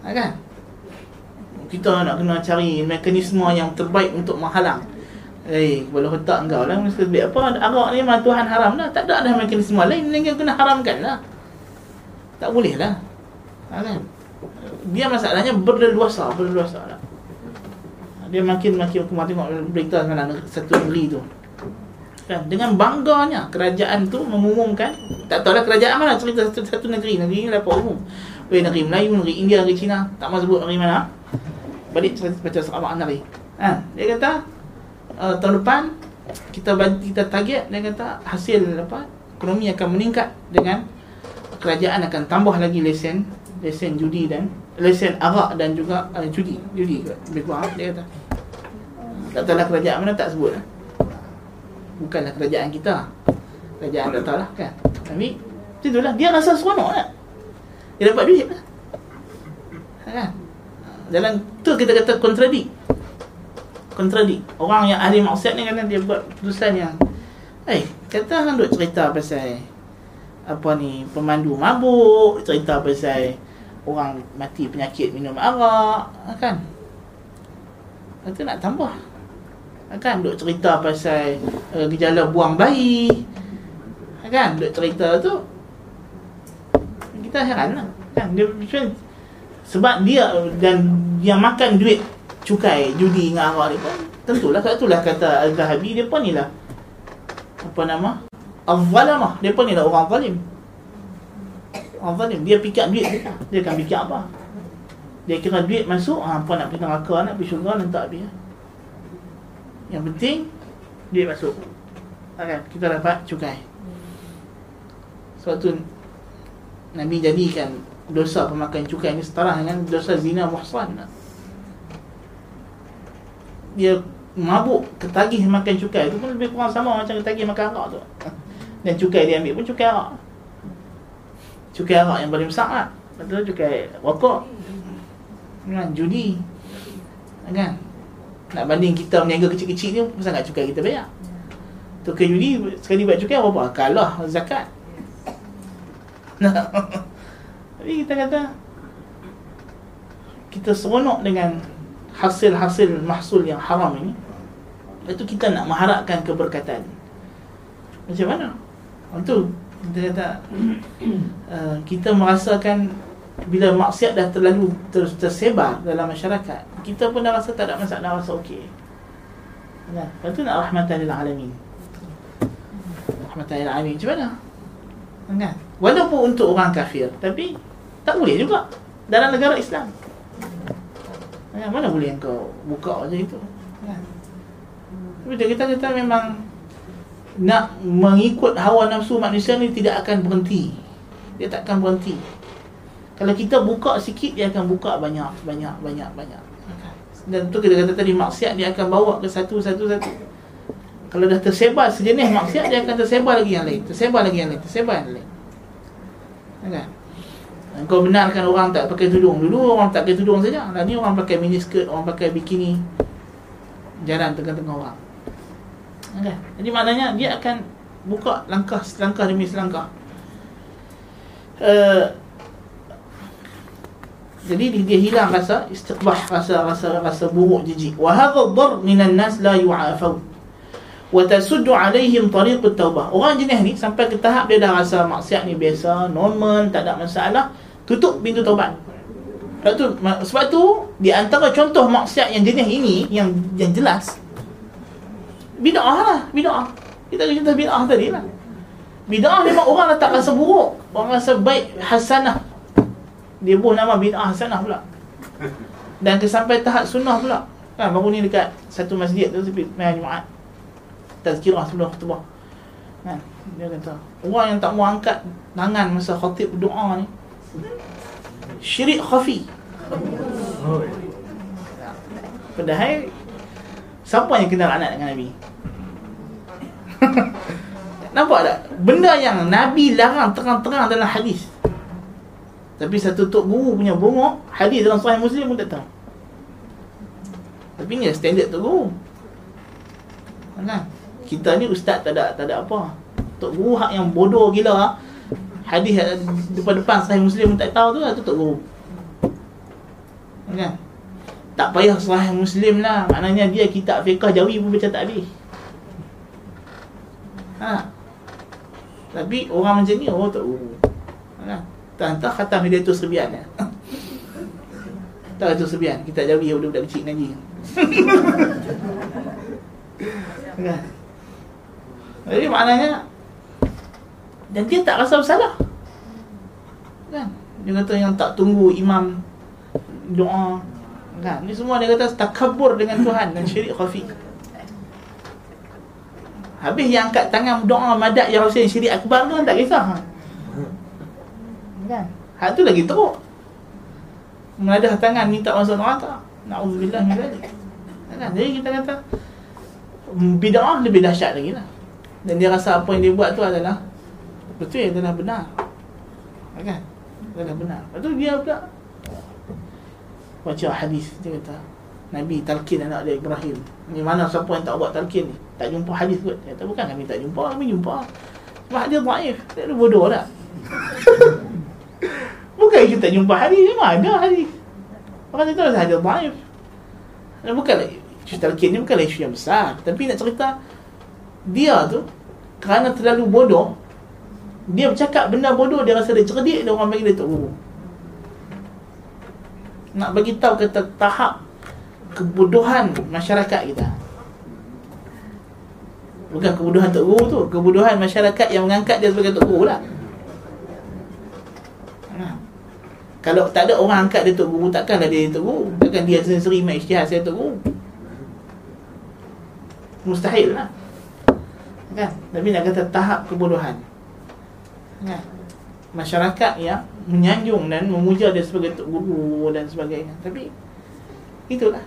ha, kan? Kita nak kena cari mekanisme yang terbaik untuk menghalang. Eh, kepala otak engkau lah Mesti sebab apa? Arak ni memang Tuhan haram lah Tak ada ada mekanisme lain Yang kena haramkan lah. Tak boleh lah. Ha, kan? Dia masalahnya berleluasa Berleluasa lah. Dia makin makin Aku tengok berita Satu negeri tu kan? Dengan bangganya Kerajaan tu mengumumkan Tak tahu lah kerajaan mana Cerita satu, satu negeri. Negeri ni lapor umum. Boleh negeri Melayu Negeri India Negeri Cina Tak mahu sebut negeri mana. Balik cerita baca Sarawak Nari ha, Dia kata uh, tahun depan kita kita target dia kata hasil apa ekonomi akan meningkat dengan kerajaan akan tambah lagi lesen lesen judi dan lesen arak dan juga uh, judi judi lebih kurang dia kata. Tak tahu lah kerajaan mana tak sebut lah. Bukanlah kerajaan kita. Kerajaan tak tahu lah kan? Tapi itulah dia rasa seronok lah. Dia dapat duit lah. Kan? Dalam tu kita kata kontradik kontradik orang yang ahli maksiat ni kan dia buat keputusan yang eh kata hang duk cerita pasal apa ni pemandu mabuk cerita pasal orang mati penyakit minum arak kan? Kata nak tambah kan? Duk cerita pasal uh, gejala buang bayi. Kan? Duk cerita tu kita heran lah. Kan? Dia sebab dia dan yang makan duit cukai judi dengan arak ni pun tentulah kat itulah kata Al-Zahabi dia pun ni lah. Apa nama? Al-Zalamah. Dia pun ni lah orang zalim. Al-Zalim dia fikir duit dia, dia akan fikir apa? Dia kira duit masuk ha, apa nak pergi neraka nak pergi syurga tak habis yang penting duit masuk. Kan kita dapat cukai. Sebab tu Nabi jadikan dosa pemakan cukai ni setara dengan dosa zina muhsan. Dia mabuk ketagih makan cukai tu pun lebih kurang sama macam ketagih makan arak tu. Dan cukai dia ambil pun cukai arak. Cukai arak yang paling besar lah. Betul cukai rokok kan judi. Kan nak banding kita meniaga kecil-kecil ni sangat cukai kita bayar tukar judi sekali buat cukai berapa kalah zakat. [LAUGHS] Tapi kita kata kita seronok dengan hasil-hasil mahsul yang haram ini. Itu kita nak mengharapkan keberkatan. Macam mana? Untuk kita kata [CLEARS THROAT] uh, kita merasakan bila maksiat dah terlalu terus tersebar dalam masyarakat kita pun dah rasa tak ada masalah rasa okey nah itu nak rahmatan lil alamin rahmatan lil alamin macam mana kan walaupun untuk orang kafir tapi tak boleh juga dalam negara Islam Ya, mana boleh kau buka macam itu? Ya. Tapi kita kata memang nak mengikut hawa nafsu manusia ni tidak akan berhenti. Dia tak akan berhenti. Kalau kita buka sikit dia akan buka banyak banyak banyak banyak. Dan tu kita kata tadi maksiat dia akan bawa ke satu satu satu. Kalau dah tersebar sejenis maksiat dia akan tersebar lagi yang lain, tersebar lagi yang lain, tersebar yang lain. Kan? Kau benarkan orang tak pakai tudung Dulu orang tak pakai tudung saja Lah ni orang pakai mini skirt Orang pakai bikini Jalan tengah-tengah orang okay. Jadi maknanya dia akan Buka langkah selangkah demi selangkah uh, Jadi dia hilang rasa Istiqbah rasa rasa rasa buruk jijik Wa hadha dhar minan nas la yu'afau Wa tasuddu alaihim tariq taubah Orang jenis ni sampai ke tahap dia dah rasa maksiat ni biasa Normal, tak ada masalah tutup pintu taubat. Sebab tu, sebab tu di antara contoh maksiat yang jenis ini yang yang jelas bid'ah lah, bid'ah. Kita cerita bid'ah tadi lah. Bid'ah memang orang tak rasa buruk, orang rasa baik hasanah. Dia buh nama bid'ah hasanah pula. Dan sampai tahap sunnah pula. Kan baru ni dekat satu masjid tu sepi main Jumaat. Tazkirah sebelum khutbah. Kan? Dia kata, orang yang tak mau angkat tangan masa khatib berdoa ni, Syirik khafi Padahal Siapa yang kenal anak dengan Nabi? [LAUGHS] Nampak tak? Benda yang Nabi larang terang-terang dalam hadis Tapi satu tok guru punya bongok Hadis dalam sahih muslim pun tak tahu Tapi ni standard tok guru Kan? Kita ni ustaz tak ada, tak ada apa Tok guru hak yang bodoh gila hadis depan-depan sahih muslim tak tahu tu lah tu tak guru Kan? Tak payah sahih Muslim lah. Maknanya dia kitab fiqah jawi pun baca tak habis. Ha. Tapi orang macam ni orang tak guru. Tak entah khatam dia tu serbian ya. Tak tu serbian. Kita jawi budak-budak kecil ngaji. kan? Jadi maknanya dan dia tak rasa bersalah. Kan? Dia kata yang tak tunggu imam doa kan ni semua dia kata takabur dengan Tuhan dan syirik khafi habis yang angkat tangan doa madad ya Hussein syirik akbar tu kan tak kisah kan? Hak tu lagi teruk. Menadah tangan minta masuk tak na'udzubillah min zalik. Kan? Jadi kita kata bid'ah lebih dahsyat lagi lah. Dan dia rasa apa yang dia buat tu adalah betul yang adalah benar. Kan? Adalah benar. Lepas tu dia pula baca hadis. Dia kata Nabi talqin anak dia Ibrahim. Ni mana siapa yang tak buat talqin ni? Tak jumpa hadis kot. Dia kata bukan kami tak jumpa kami jumpa. Sebab dia dhaif dia bodoh tak [LAUGHS] bukan kita tak jumpa hadis memang ada hadis orang kata ada hadis dhaif bukan isu talqin ni bukanlah isu yang besar tapi nak cerita dia tu kerana terlalu bodoh dia bercakap benda bodoh dia rasa dia cerdik dia orang bagi dia tak guru nak bagi tahu kata tahap kebodohan masyarakat kita. Bukan kebodohan Tok Guru tu, kebodohan masyarakat yang mengangkat dia sebagai Tok Guru lah. Ha. Kalau tak ada orang angkat dia Tok Guru, takkanlah dia Tok Guru. Takkan dia sendiri main ijtihad saya Tok Guru. Mustahil lah. Kan? Tapi nak kata tahap kebodohan. Kan? Masyarakat yang menyanjung dan memuja dia sebagai tok guru dan sebagainya. Tapi itulah.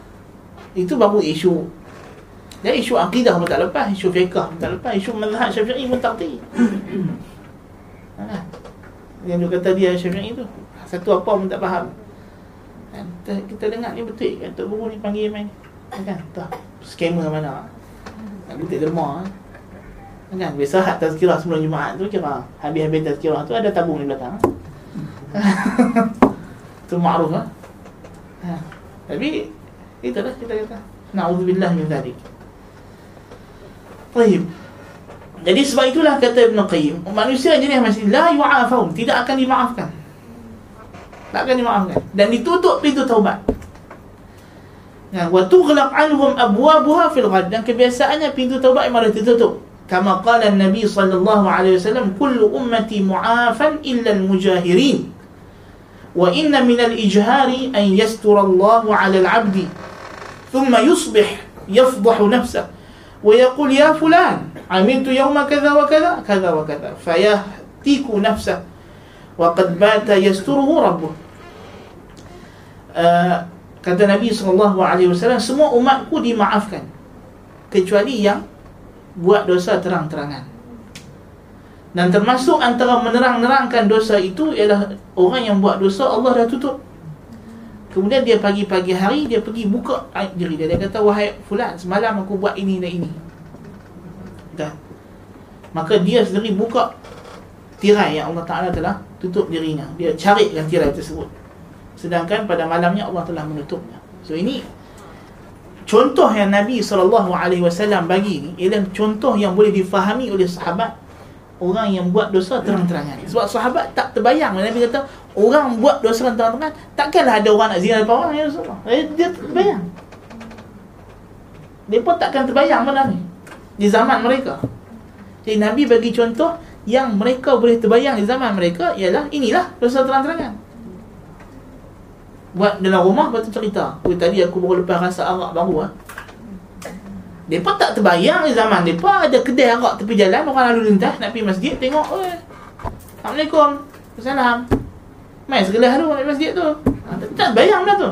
Itu baru isu. Dan isu akidah pun tak lepas, isu fiqh pun tak lepas, isu mazhab Syafi'i pun tak reti. Ha. [COUGHS] Yang dia kata dia Syafi'i tu. Satu apa pun tak faham. Kan? Kita, kita dengar ni betul kan tok guru ni panggil main. Kan? Tak. Skamer mana? Nak letak derma. Kan? Biasa hak tazkirah sebelum Jumaat tu kira habis-habis tazkirah tu ada tabung di belakang. [LAUGHS] Itu ma'ruf ha? ha? Tapi Itulah kita kata Na'udzubillah min dhalik Baik Jadi sebab itulah kata Ibn Qayyim Manusia jenis masih La yu'afahum Tidak akan dimaafkan takkan dimaafkan. Dan ditutup pintu taubat. Nah, wa tughlaq anhum abwabuha fil ghad. Dan kebiasaannya pintu taubat yang ditutup. Kama qala Nabi sallallahu alaihi wasallam kullu ummati mu'afan illa al-mujahirin. Wa inna min al-ijhari an yastura Allah 'ala al-'abdi. Thumma yusbih yafdahu nafsa. Wa yaqul ya fulan amintu yawma kadha wa kadha kadha wa kadha fayatiku nafsahu waqad bata yasturuhu rabbuh kata Nabi sallallahu alaihi wasallam semua umatku dimaafkan kecuali yang buat dosa terang-terangan. Dan termasuk antara menerang-nerangkan dosa itu ialah orang yang buat dosa Allah dah tutup. Kemudian dia pagi-pagi hari dia pergi buka aib diri dia. Dia kata wahai fulan semalam aku buat ini dan ini. Dah. maka dia sendiri buka tirai yang Allah Ta'ala telah tutup dirinya. Dia carikan tirai tersebut. Sedangkan pada malamnya Allah telah menutupnya. So ini contoh yang Nabi SAW bagi ni ialah contoh yang boleh difahami oleh sahabat orang yang buat dosa terang-terangan. Sebab sahabat tak terbayang Nabi kata orang buat dosa terang-terangan, takkanlah ada orang nak zina depan orang ya Rasulullah. Eh, dia terbayang. Dia pun takkan terbayang mana ni di zaman mereka. Jadi Nabi bagi contoh yang mereka boleh terbayang di zaman mereka ialah inilah dosa terang-terangan. Buat dalam rumah tu cerita. Oh, tadi aku baru lepas rasa arak baru ah. Mereka tak terbayang di zaman mereka ada kedai arak tepi jalan orang lalu lintas nak pergi masjid tengok oi. Assalamualaikum. Assalam. Mai segelah tu di masjid tu. Ha, tak bayang dah tu.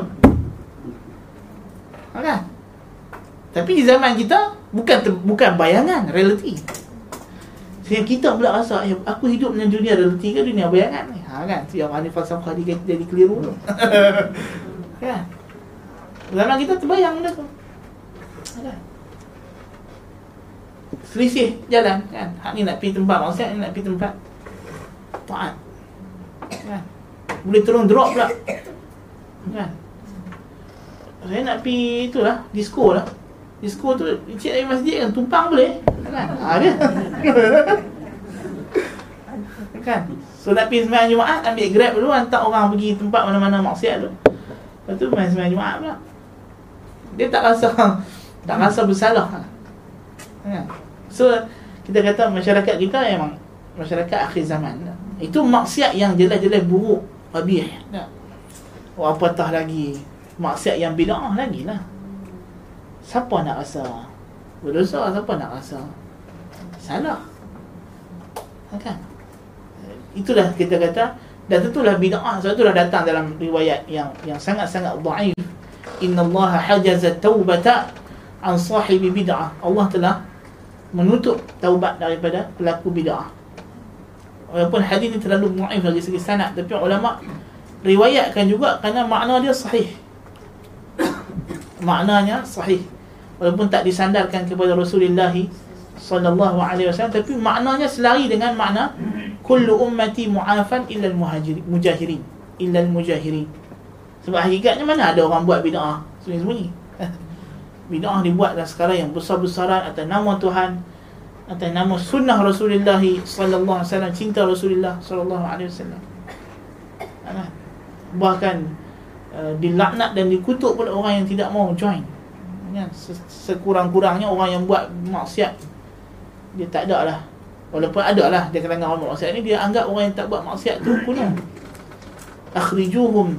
Ha, kan? Tapi di zaman kita bukan ter, bukan bayangan, realiti. Sehingga kita pula rasa eh, aku hidup dalam dunia realiti ke dunia bayangan ni? Ha kan? Tu yang ahli falsafah dia jadi keliru tu. kan? Zaman kita terbayang dah tu. Kan? selisih jalan kan hak ni nak pergi tempat maksudnya ni nak pergi tempat taat kan boleh tolong drop pula kan Saya nak pergi itulah Disco lah Disco tu Cik dari masjid kan Tumpang boleh? Kan? Ha, dia [LAUGHS] Kan? So nak pergi sembahyang Jumaat Ambil grab dulu Hantar orang pergi tempat mana-mana maksiat tu. Lepas tu main sembahyang Jumaat pula. Dia tak rasa [LAUGHS] Tak rasa bersalah. Kan? So Kita kata masyarakat kita memang Masyarakat akhir zaman. Itu maksiat yang jelas-jelas buruk Habis. Apatah lagi. Maksiat yang bida'ah lagi lah Siapa nak rasa? Berdosa siapa nak rasa? Salah. Kan? Itulah kita kata Dan tentulah bida'ah Sebab itulah datang dalam riwayat Yang yang sangat-sangat da'if Inna Allah hajazat taubata An sahibi bida'ah Allah telah Menutup taubat daripada Pelaku bida'ah Walaupun hadis ini terlalu mu'if dari segi sanad Tapi ulama' Riwayatkan juga Kerana makna dia sahih. [COUGHS] Maknanya sahih walaupun tak disandarkan kepada Rasulullah sallallahu alaihi wasallam tapi maknanya selari dengan makna kullu ummati mu'afan illa al-muhajirin mujahirin illa al-mujahirin sebab hakikatnya mana ada orang buat bid'ah? Sembunyi-sembunyi. [LAUGHS] Bid'ah dibuat dah sekarang yang besar-besaran atas nama Tuhan atas nama sunnah Rasulullah sallallahu alaihi wasallam cinta Rasulullah sallallahu alaihi wasallam. Bahkan Uh, dilaknat dan dikutuk oleh orang yang tidak mau join ya, sekurang-kurangnya orang yang buat maksiat. Dia tak ada lah. Walaupun ada lah dia kalangan orang maksiat ni dia anggap orang yang tak buat maksiat tu kuno akhrijuhum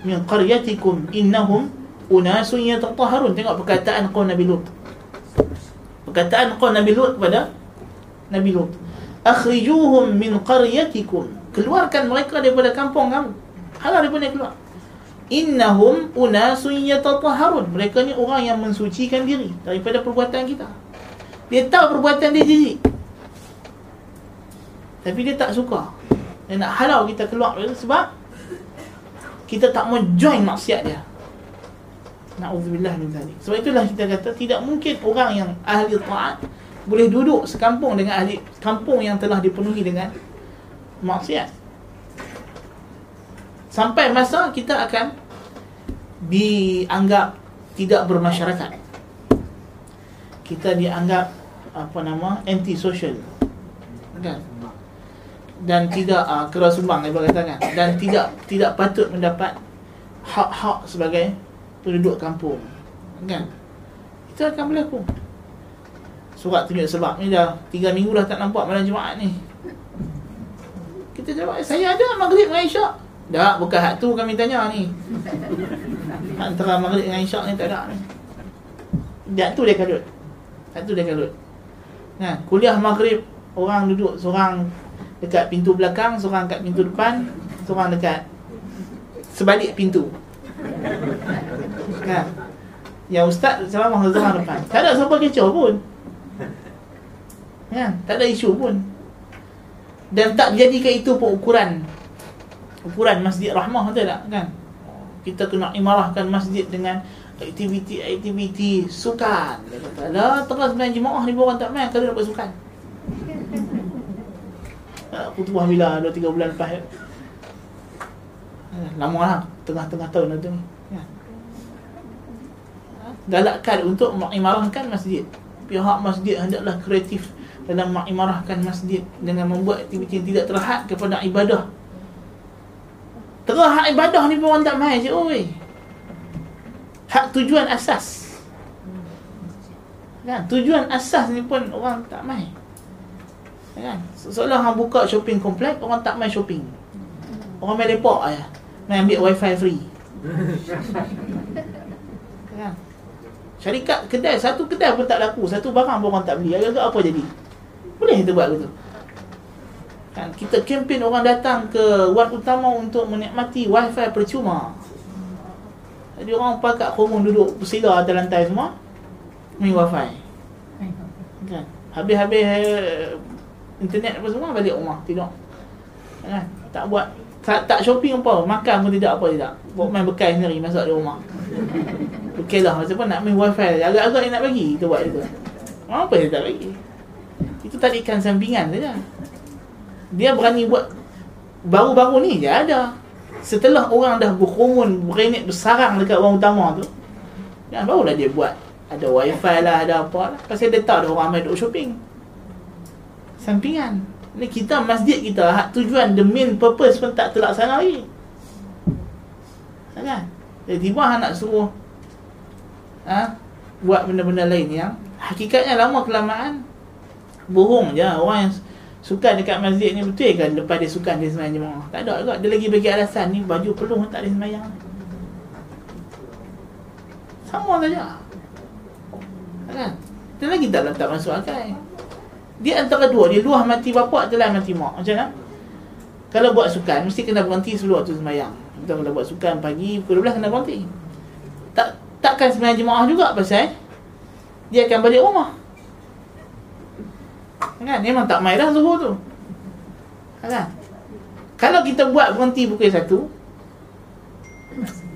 min qaryatikum innahum unasun yatatahharun tengok perkataan qaum Nabi Lut. Perkataan qaum Nabi Lut kepada Nabi Lut. Akhrijuhum min qaryatikum. Keluarkan mereka daripada kampung kamu. Halau daripada keluar innahum unasun yatatahharun mereka ni orang yang mensucikan diri daripada perbuatan kita. Dia tahu perbuatan dia jijik tapi dia tak suka. Dia nak halau kita keluar sebab kita tak mau join maksiat dia. Na'udzubillah min zalik. Sebab itulah kita kata Tidak mungkin orang yang ahli ta'at Boleh duduk sekampung dengan ahli Kampung yang telah dipenuhi dengan Maksiat sampai masa kita akan dianggap tidak bermasyarakat. Kita dianggap apa nama anti social. Kan? Dan tidak uh, keras sumbang ibu kata kan. Dan tidak tidak patut mendapat hak-hak sebagai penduduk kampung. Kan? Itu akan berlaku. Surat tunjuk sebab ni dah 3 minggu dah tak nampak malam Jumaat ni. Kita jawab, saya ada maghrib dengan Isyak. Tak, bukan hak tu kami tanya ni. Antara maghrib dengan isyak ni tak ada ni. Hak tu dia kalut. Hak tu dia kalut. Nah, kuliah maghrib orang duduk seorang dekat pintu belakang, seorang dekat pintu depan, seorang dekat sebalik pintu. Nah. Ya ustaz ceramah seorang depan. Tak ada siapa kecoh pun. Ya, tak ada isu pun. Dan tak dijadikan itu pun ukuran ukuran masjid rahmah betul tak? Kan? Kita kena imarahkan masjid dengan aktiviti-aktiviti sukan. Dia kata lah terus main jemaah ni orang tak main kalau nak buat sukan. [LAUGHS] Aku tu bila 2 3 bulan lepas. Eh, lama lah tengah-tengah tahun tu ni. Ya. galakkan untuk mengimarahkan masjid. Pihak masjid hendaklah kreatif dalam mengimarahkan masjid dengan membuat aktiviti yang tidak terhad kepada ibadah Terus hak ibadah ni pun orang tak main je oi. Hak tujuan asas. Kan? Tujuan asas ni pun orang tak main. Kan? Seolah hang buka shopping komplek, orang tak main shopping. Orang main lepak aja. Main ambil wifi free. kan? Syarikat kedai, satu kedai pun tak laku, satu barang pun orang tak beli. Agak-agak apa jadi? Boleh kita buat begitu? Kan? Kita kempen orang datang ke wan utama untuk menikmati wifi percuma. Jadi orang pakat komun duduk bersila atas lantai semua main wifi. Kan? Habis-habis eh, internet apa semua balik rumah tidur. Kan? Tak buat tak, tak shopping apa makan pun tidak apa tidak. Buat main bekai sendiri masuk di rumah. Okey lah macam nak main wifi? Agak-agak nak bagi kita buat itu apa dia tak bagi? Itu tadikan sampingan saja dia berani buat baru-baru ni je ada setelah orang dah berkerumun berenik bersarang dekat orang utama tu Dan barulah dia buat ada wifi lah, ada apa lah. Pasal dia tahu ada orang ramai duduk shopping. Sampingan. Ni kita masjid kita hak tujuan the main purpose pun tak terlaksana lagi. Kan? Jadi tiba nak suruh ha, buat benda-benda lain yang hakikatnya lama kelamaan bohong je orang yang sukan dekat masjid ni betul kan? Lepas dia sukan dia semayang jemaah. Tak ada juga. Dia lagi bagi alasan ni baju peluh tak ada semayang. Sama saja. Kan? Dia lagi tak letak masuk akal. Dia antara dua dia luah mati bapak telah mati mak. Macam mana? Kalau buat sukan mesti kena berhenti sebelum waktu semayang. Kita kalau buat sukan pagi pukul 12 kena berhenti. Tak takkan semayang jemaah juga pasal dia akan balik rumah Kan? Memang tak main dah zuhur tu. Kan? Kalau kita buat berhenti pukul satu,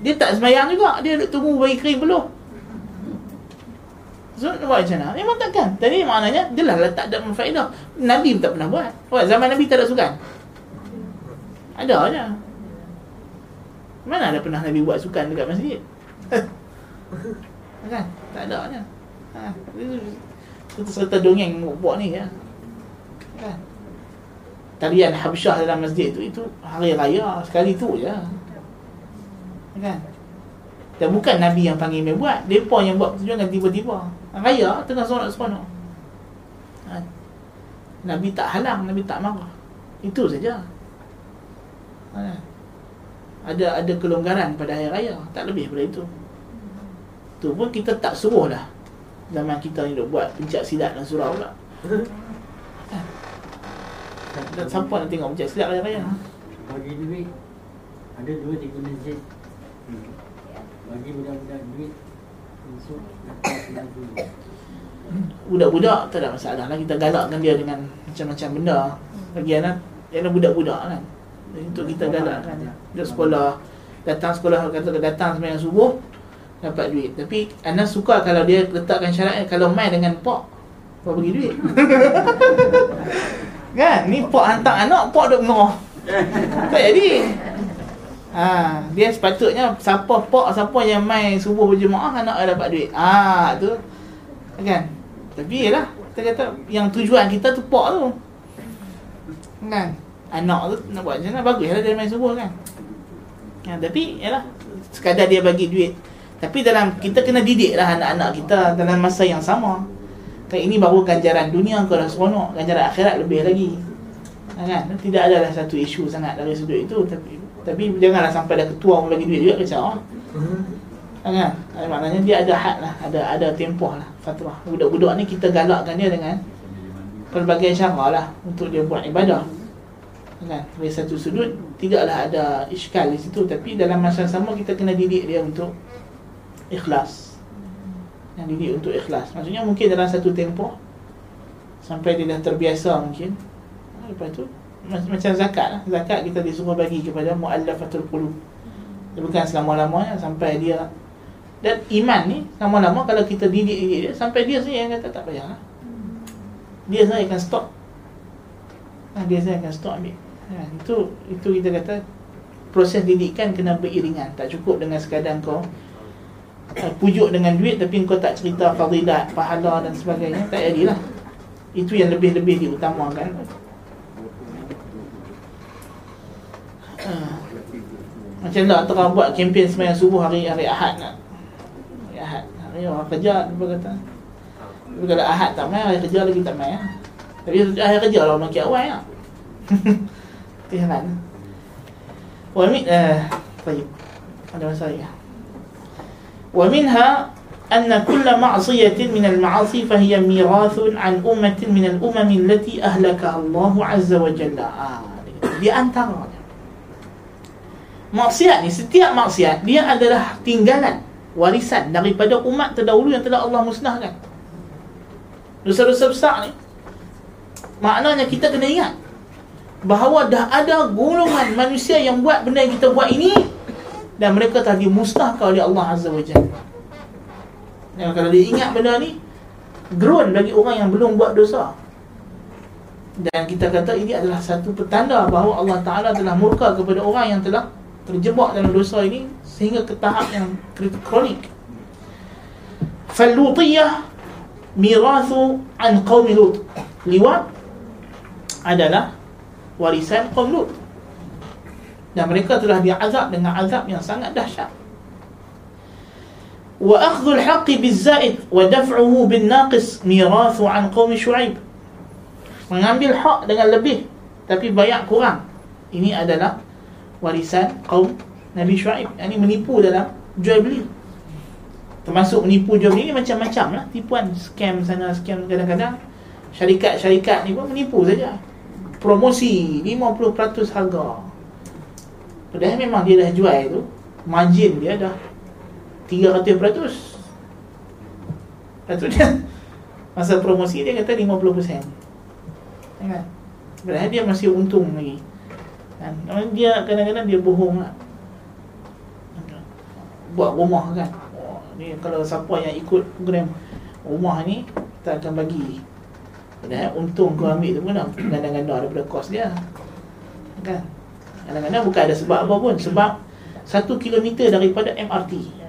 dia tak semayang juga. Dia duduk tunggu bagi kering peluh. So, buat macam mana? Memang takkan. Tadi maknanya, dia lah tak ada faedah. Nabi pun tak pernah buat. Buat zaman Nabi tak ada sukan. Ada aja. Mana ada pernah Nabi buat sukan dekat masjid? [LAUGHS] kan? Tak ada aja. Ha. Itu serta dongeng buat ni ya kan? Tarian Habsyah dalam masjid tu itu hari raya sekali tu je. Kan? Dan bukan Nabi yang panggil dia buat Mereka yang buat tujuan tiba-tiba. Raya tengah solat seronok. Ha. Nabi tak halang Nabi tak marah. Itu saja. Ha. Ada ada kelonggaran pada hari raya Tak lebih daripada itu. Tu pun kita tak suruh lah Zaman kita ni buat pencak silat dan surau pula. Dan siapa nak tengok macam sedap raya raya
Bagi duit Ada dua tiga masjid. Bagi budak-budak duit Untuk
Budak-budak tak ada masalah lah. Kita galakkan dia dengan macam-macam benda. Bagi anak Ialah budak-budak kan. Untuk kita galakkan. Dia sekolah Datang sekolah kata datang sembahyang subuh Dapat duit Tapi anak suka kalau dia letakkan syarat Kalau main dengan pak Kau bagi duit [LAUGHS] Kan? Ni pak hantar anak, pak duk mengoh. tak jadi. Ha, dia sepatutnya siapa pak siapa yang main subuh berjemaah anak dia dapat duit. Ha, tu. Kan? Tapi yalah, kita kata yang tujuan kita tu pak tu. Kan? Anak tu nak buat macam mana baguslah dia main subuh kan. Ha, tapi yalah sekadar dia bagi duit. Tapi dalam kita kena didik lah anak-anak kita dalam masa yang sama. Kan ini baru ganjaran dunia kau dah seronok Ganjaran akhirat lebih lagi. Ha, kan? Tidak adalah satu isu sangat dari sudut itu. Tapi tapi janganlah sampai dah ketua pun bagi duit juga kacau ha, kan? Maknanya dia ada had lah Ada ada tempoh lah Fatrah Budak-budak ni kita galakkan dia dengan Pelbagai cara lah Untuk dia buat ibadah. Kan? Dari satu sudut Tidaklah ada iskal di situ. Tapi dalam masa sama kita kena didik dia untuk Ikhlas. Yang didik untuk ikhlas. Maksudnya mungkin dalam satu tempoh sampai dia dah terbiasa mungkin ha, lepas tu macam zakat lah. Zakat kita disuruh bagi kepada mu'allafatul qulub. Dia bukan selama-lamanya sampai dia dan iman ni lama-lama kalau kita didik dia sampai dia sendiri yang kata tak payah lah. dia sendiri akan stop. Ha, dia sendiri akan stop ambil. Ha, itu itu kita kata proses didikan kena beriringan. Tak cukup dengan sekadar kau pujuk dengan duit tapi kau tak cerita fadilat, pahala dan sebagainya, tak jadilah. Itu yang lebih-lebih diutamakan. Uh, macam tak tengah buat kempen semayang subuh hari hari Ahad nak. Hari Ahad. Hari orang kerja dia kata. Tapi kalau Ahad tak main, hari kerja lagi tak main. Tapi hari kerja lah orang makin awal ya. Lain. Wah, ni, eh, baik. Ada masalah ya. ومنها أن كل معصية من المعاصي فهي ميراث عن أمة من الأمم التي أهلكها الله عز وجل di antaranya maksiat ni setiap maksiat dia adalah tinggalan warisan daripada umat terdahulu yang telah Allah musnahkan dosa-dosa besar ni maknanya kita kena ingat bahawa dah ada golongan manusia yang buat benda yang kita buat ini dan mereka telah dimusnahkan oleh Allah Azza wa Jalla. Dan kalau dia ingat benda ni, groan bagi orang yang belum buat dosa. Dan kita kata ini adalah satu petanda bahawa Allah Ta'ala telah murka kepada orang yang telah terjebak dalam dosa ini sehingga ke tahap yang kronik. Fallutiyah mirathu an qaumi Lut. Liwat adalah warisan kaum Lut. Dan mereka telah diazab dengan azab yang sangat dahsyat. Wa akhdhu al-haqq biz-zaid wa daf'uhu bin-naqis mirathu an qaumi Shu'aib. Mengambil hak dengan lebih tapi bayar kurang. Ini adalah warisan kaum Nabi Shu'aib. Ini menipu dalam jual beli. Termasuk menipu jual beli ni macam-macam lah Tipuan, scam sana, scam kadang-kadang Syarikat-syarikat ni pun menipu saja Promosi 50% harga Padahal memang dia dah jual tu Margin dia dah 300% Lepas tu dia Masa promosi dia kata 50% kan? Padahal dia masih untung lagi. Kan? Dia kadang-kadang dia bohong lah. Buat rumah kan? Ni kalau siapa yang ikut program rumah ni kita akan bagi. Padahal untung kau ambil tu pun dah ganda-ganda daripada kos dia. Kan kadang-kadang bukan ada sebab apa pun sebab satu kilometer daripada MRT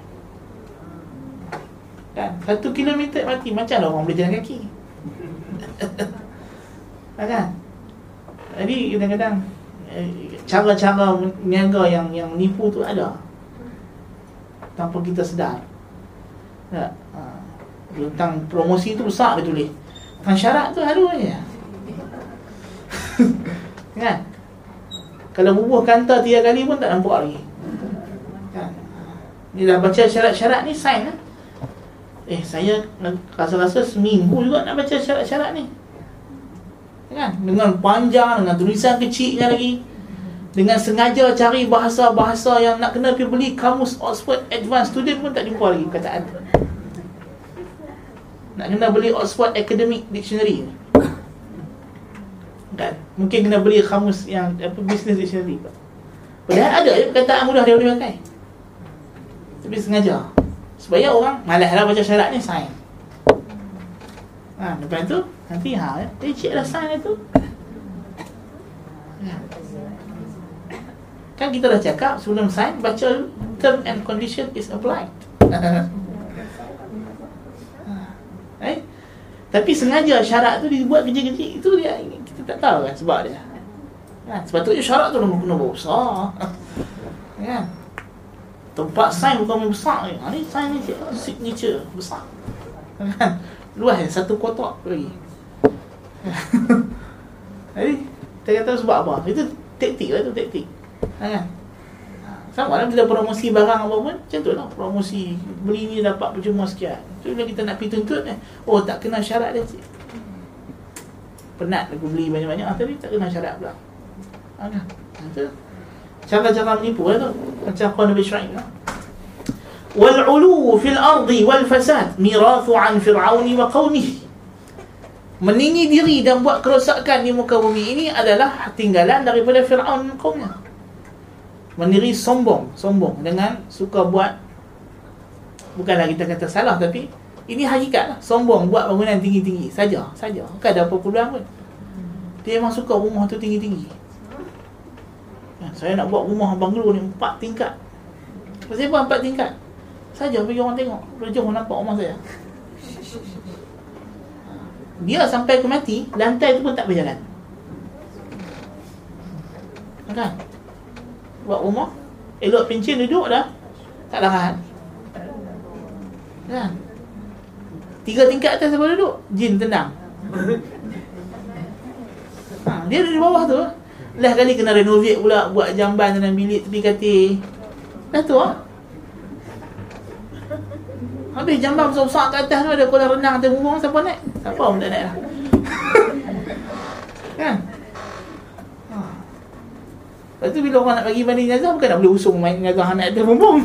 kan? Satu kilometer MRT macam lah orang boleh jalan kaki? [LAUGHS] Kan? Jadi kadang-kadang eh, cara-cara niaga yang yang nipu tu ada. Tanpa kita sedar. Tak? Ha. Tentang promosi tu besar dia tulis. Tentang syarat tu halu je. [LAUGHS] Kan? Kalau bubuh kanta tiga kali pun tak nampak lagi. Kan? Ni dah baca syarat-syarat ni sign lah. Eh saya rasa-rasa seminggu juga nak baca syarat-syarat ni. Kan? Dengan panjang, dengan tulisan kecilnya lagi. Dengan sengaja cari bahasa-bahasa yang nak kena pergi beli kamus Oxford Advanced Student pun tak jumpa lagi perkataan nak kena beli Oxford Academic Dictionary kan mungkin kena beli kamus yang apa business dictionary padahal ada je perkataan mudah dia boleh pakai tapi sengaja supaya orang malaslah baca syarat ni sign ha, lepas tu nanti ha eh cik dah sign itu ya. Kan kita dah cakap sebelum sign baca term and condition is applied. [LAUGHS] eh? Tapi sengaja syarat tu dibuat kecil-kecil itu dia kita tak tahu kan sebab dia. Kan? Sepatutnya syarat tu nombor nombor besar. kan? Tempat sign bukan besar ni. Ha, ni sign ni signature besar. Kan? Luas ya, satu kotak lagi. [LAUGHS] Jadi, kita kata sebab apa? Itu taktik lah tu taktik. Kan? Sama lah bila promosi barang apa pun Macam tu lah promosi Beli ni dapat percuma sekian Tu bila kita nak pergi tuntut eh. Oh tak kena syarat dia. Penat aku beli banyak-banyak. Ah, Tapi tak kena syarat pula. Kan? ha, Cara-cara menipu lah tu. Macam kau Nabi Syraib lah Wal'ulu fil ardi wal fasad Mirathu an fir'auni wa qawmih Meninggi diri dan buat kerosakan di muka bumi ini adalah tinggalan daripada Fir'aun dan kaumnya. Mendiri sombong sombong dengan suka buat bukanlah kita kata salah tapi ini hakikat. Lah sombong buat bangunan tinggi-tinggi. Saja saja. Bukan ada apa peluang pun. Dia memang suka rumah tu tinggi-tinggi. Kan, saya nak buat rumah banglo ni empat tingkat. Kenapa empat tingkat? Saja bagi orang tengok. Jom nampak rumah saya. Dia sampai ke mati lantai tu pun tak berjalan. Kan? Buat rumah elok pencin duduk dah tak larat. Kan tiga tingkat atas siapa duduk jin tenang [LAUGHS] ha, dia di bawah tu lah kali kena renovate pula buat jamban dalam bilik tepi katil dah tu ah Habis jamban besar-besar kat atas tu ada kolam renang atas bumbung siapa naik? Siapa pun tak naik lah. [LAUGHS] kan? Lepas tu bila orang nak bagi mandi jenazah bukan nak boleh usung main jenazah anak atas bumbung.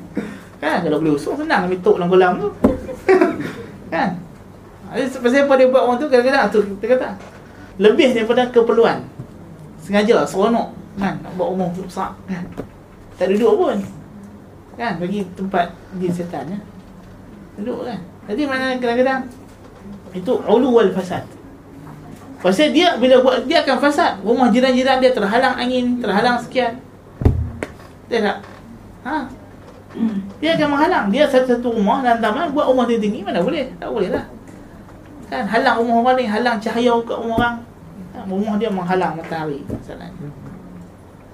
[LAUGHS] kan? Kalau boleh usung senang ambil tok dalam kolam tu. Kan? Pasal apa dia buat orang tu kadang-kadang tu kita kata lebih daripada keperluan. Sengaja seronok kan nak buat rumah besar kan. Tak duduk pun. Kan bagi tempat di setan ya. Duduk kan. Jadi mana kadang-kadang itu ulu wal fasad. Pasal dia bila buat dia akan fasad. Rumah jiran-jiran dia terhalang angin, terhalang sekian. Tak? Ha? Dia akan menghalang. Dia satu-satu rumah dalam taman buat rumah tinggi-tinggi mana boleh? Tak boleh lah. Kan halang rumah orang lain, halang cahaya kat rumah orang. Ha, rumah dia menghalang matahari masalahnya.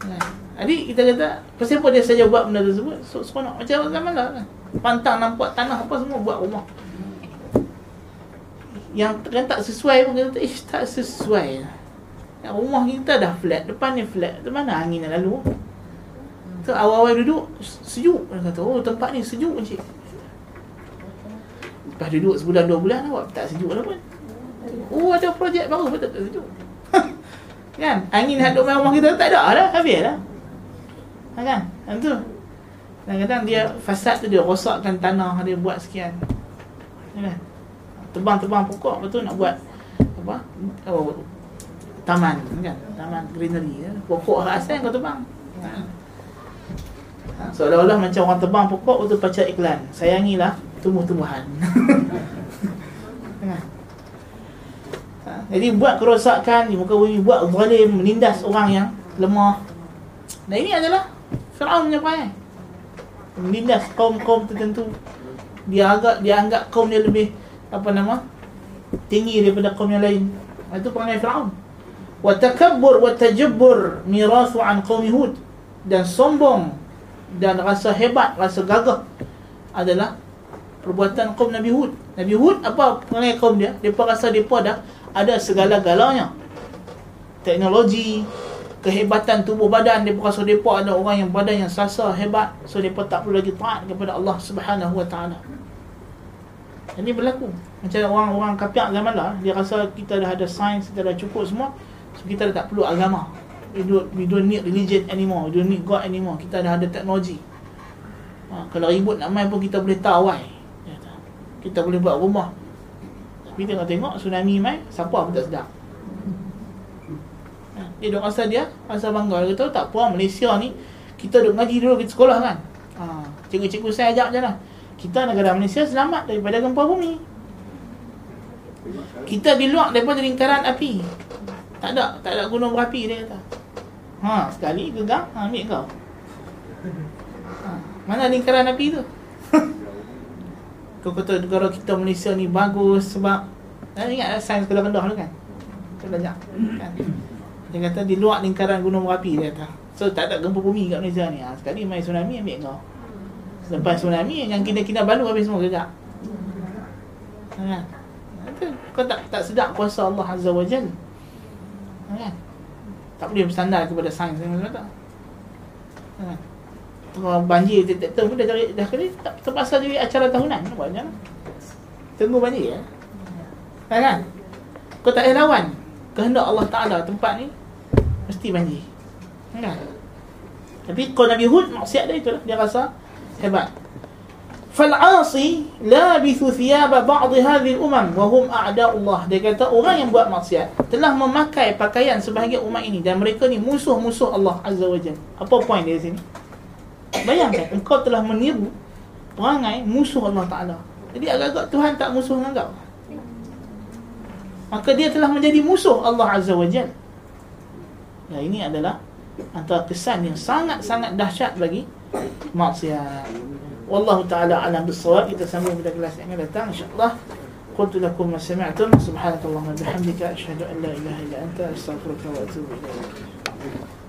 Kan? Jadi kita kata, pasal apa dia saja buat benda tersebut? So, seronok macam zaman lah kan. Pantang nampak tanah apa semua buat rumah. Yang kan tak sesuai pun kita kata, ish tak sesuai lah. Rumah kita dah flat, depan ni flat. Mana angin yang lalu? So awal-awal duduk sejuk. Dia kata, oh tempat ni sejuk encik. Lepas duduk sebulan dua bulan awak tak sejuk lah pun. Oh ada projek baru betul tak sejuk. [LAUGHS] kan? Angin hadap main rumah kita tak ada dah. Habis dah. Ha, kan? Yang tu. Kadang-kadang dia fasad tu dia rosakkan tanah dia buat sekian. Kan? Tebang-tebang pokok betul nak buat apa? Oh, taman kan? Taman greenery ya. Pokok asal kau tebang. Ha. Ha, seolah-olah macam orang tebang pokok untuk baca iklan. Sayangilah tumbuh-tumbuhan. ha. Ha. Jadi buat kerosakan di muka bumi, buat zalim, menindas orang yang lemah. Dan ini adalah Fir'aun punya perangai. Menindas kaum-kaum tertentu. Dia agak dia anggap kaum dia lebih apa nama? tinggi daripada kaum yang lain. Itu perangai Fir'aun. Wa takabbur wa tajabbur mirathu an qaumi Hud dan sombong dan rasa hebat, rasa gagah adalah perbuatan kaum Nabi Hud. Nabi Hud apa perangai kaum dia? Depa rasa depa dah ada segala-galanya. Teknologi, kehebatan tubuh badan depa rasa depa ada orang yang badan yang sasa hebat, so depa tak perlu lagi taat kepada Allah Subhanahu Wa Taala. Ini berlaku. Macam orang-orang kafir zaman lah, dia rasa kita dah ada sains, kita dah cukup semua, so kita dah tak perlu agama we don't, we don't need religion anymore we don't need God anymore. Kita dah ada teknologi. Ha, kalau ribut nak main pun kita boleh tawai kita boleh buat rumah. Tapi tengok-tengok tsunami main siapa pun tak sedar ha, dia duk rasa dia rasa bangga. Dia kata tak apa Malaysia ni kita duk ngaji dulu kita sekolah kan. Ha, cikgu-cikgu saya ajak je lah kita negara Malaysia selamat daripada gempa bumi. Kita di luar daripada lingkaran api. Tak ada, tak ada gunung berapi dia kata. Ha, sekali gegang, ha, ambil kau. Ha, mana lingkaran api tu? [LAUGHS] kau kata negara kita Malaysia ni bagus sebab ha, ingat lah sains kedah rendah tu kan? Belajar. Kan? Dia kata di luar lingkaran gunung berapi dia kata. So tak ada gempa bumi kat Malaysia ni. Ha, sekali main tsunami ambil kau. Lepas tsunami yang kena-kena balu habis semua gegak. Ha, kan? Kau tak tak sedap kuasa Allah Azza wa Jalla. Ha, kan? Tak boleh bersandar kepada sains yang kata. Ha. Kalau banjir detektor pun dah cari dah kali tak terpaksa jadi acara tahunan nak buat macam Tunggu banjir ya. Ha, kan? Kau tak ada lawan kehendak Allah Taala tempat ni mesti banjir. Ha, kan? Tapi kau Nabi Hud maksiat dia itulah dia rasa hebat. Fal'asi labithu thiyaba ba'd hadhihi al-umam wa hum a'da' Allah. Dia kata orang yang buat maksiat telah memakai pakaian sebahagian umat ini dan mereka ni musuh-musuh Allah Azza wa Jalla. Apa poin dia sini? Bayangkan engkau telah meniru perangai musuh Allah Taala. Jadi agak-agak Tuhan tak musuh dengan kau. Maka dia telah menjadi musuh Allah Azza wa Jalla. Ya ini adalah antara kesan yang sangat-sangat dahsyat bagi maksiat. والله تعالى أعلم بالصواب. إذا سمعوا الكلاس إعمال إن شاء الله قلت لكم ما سمعتم. سبحانك اللهم وبحمدك أشهد أن لا إله إلا أنت أستغفرك وأتوب إليك.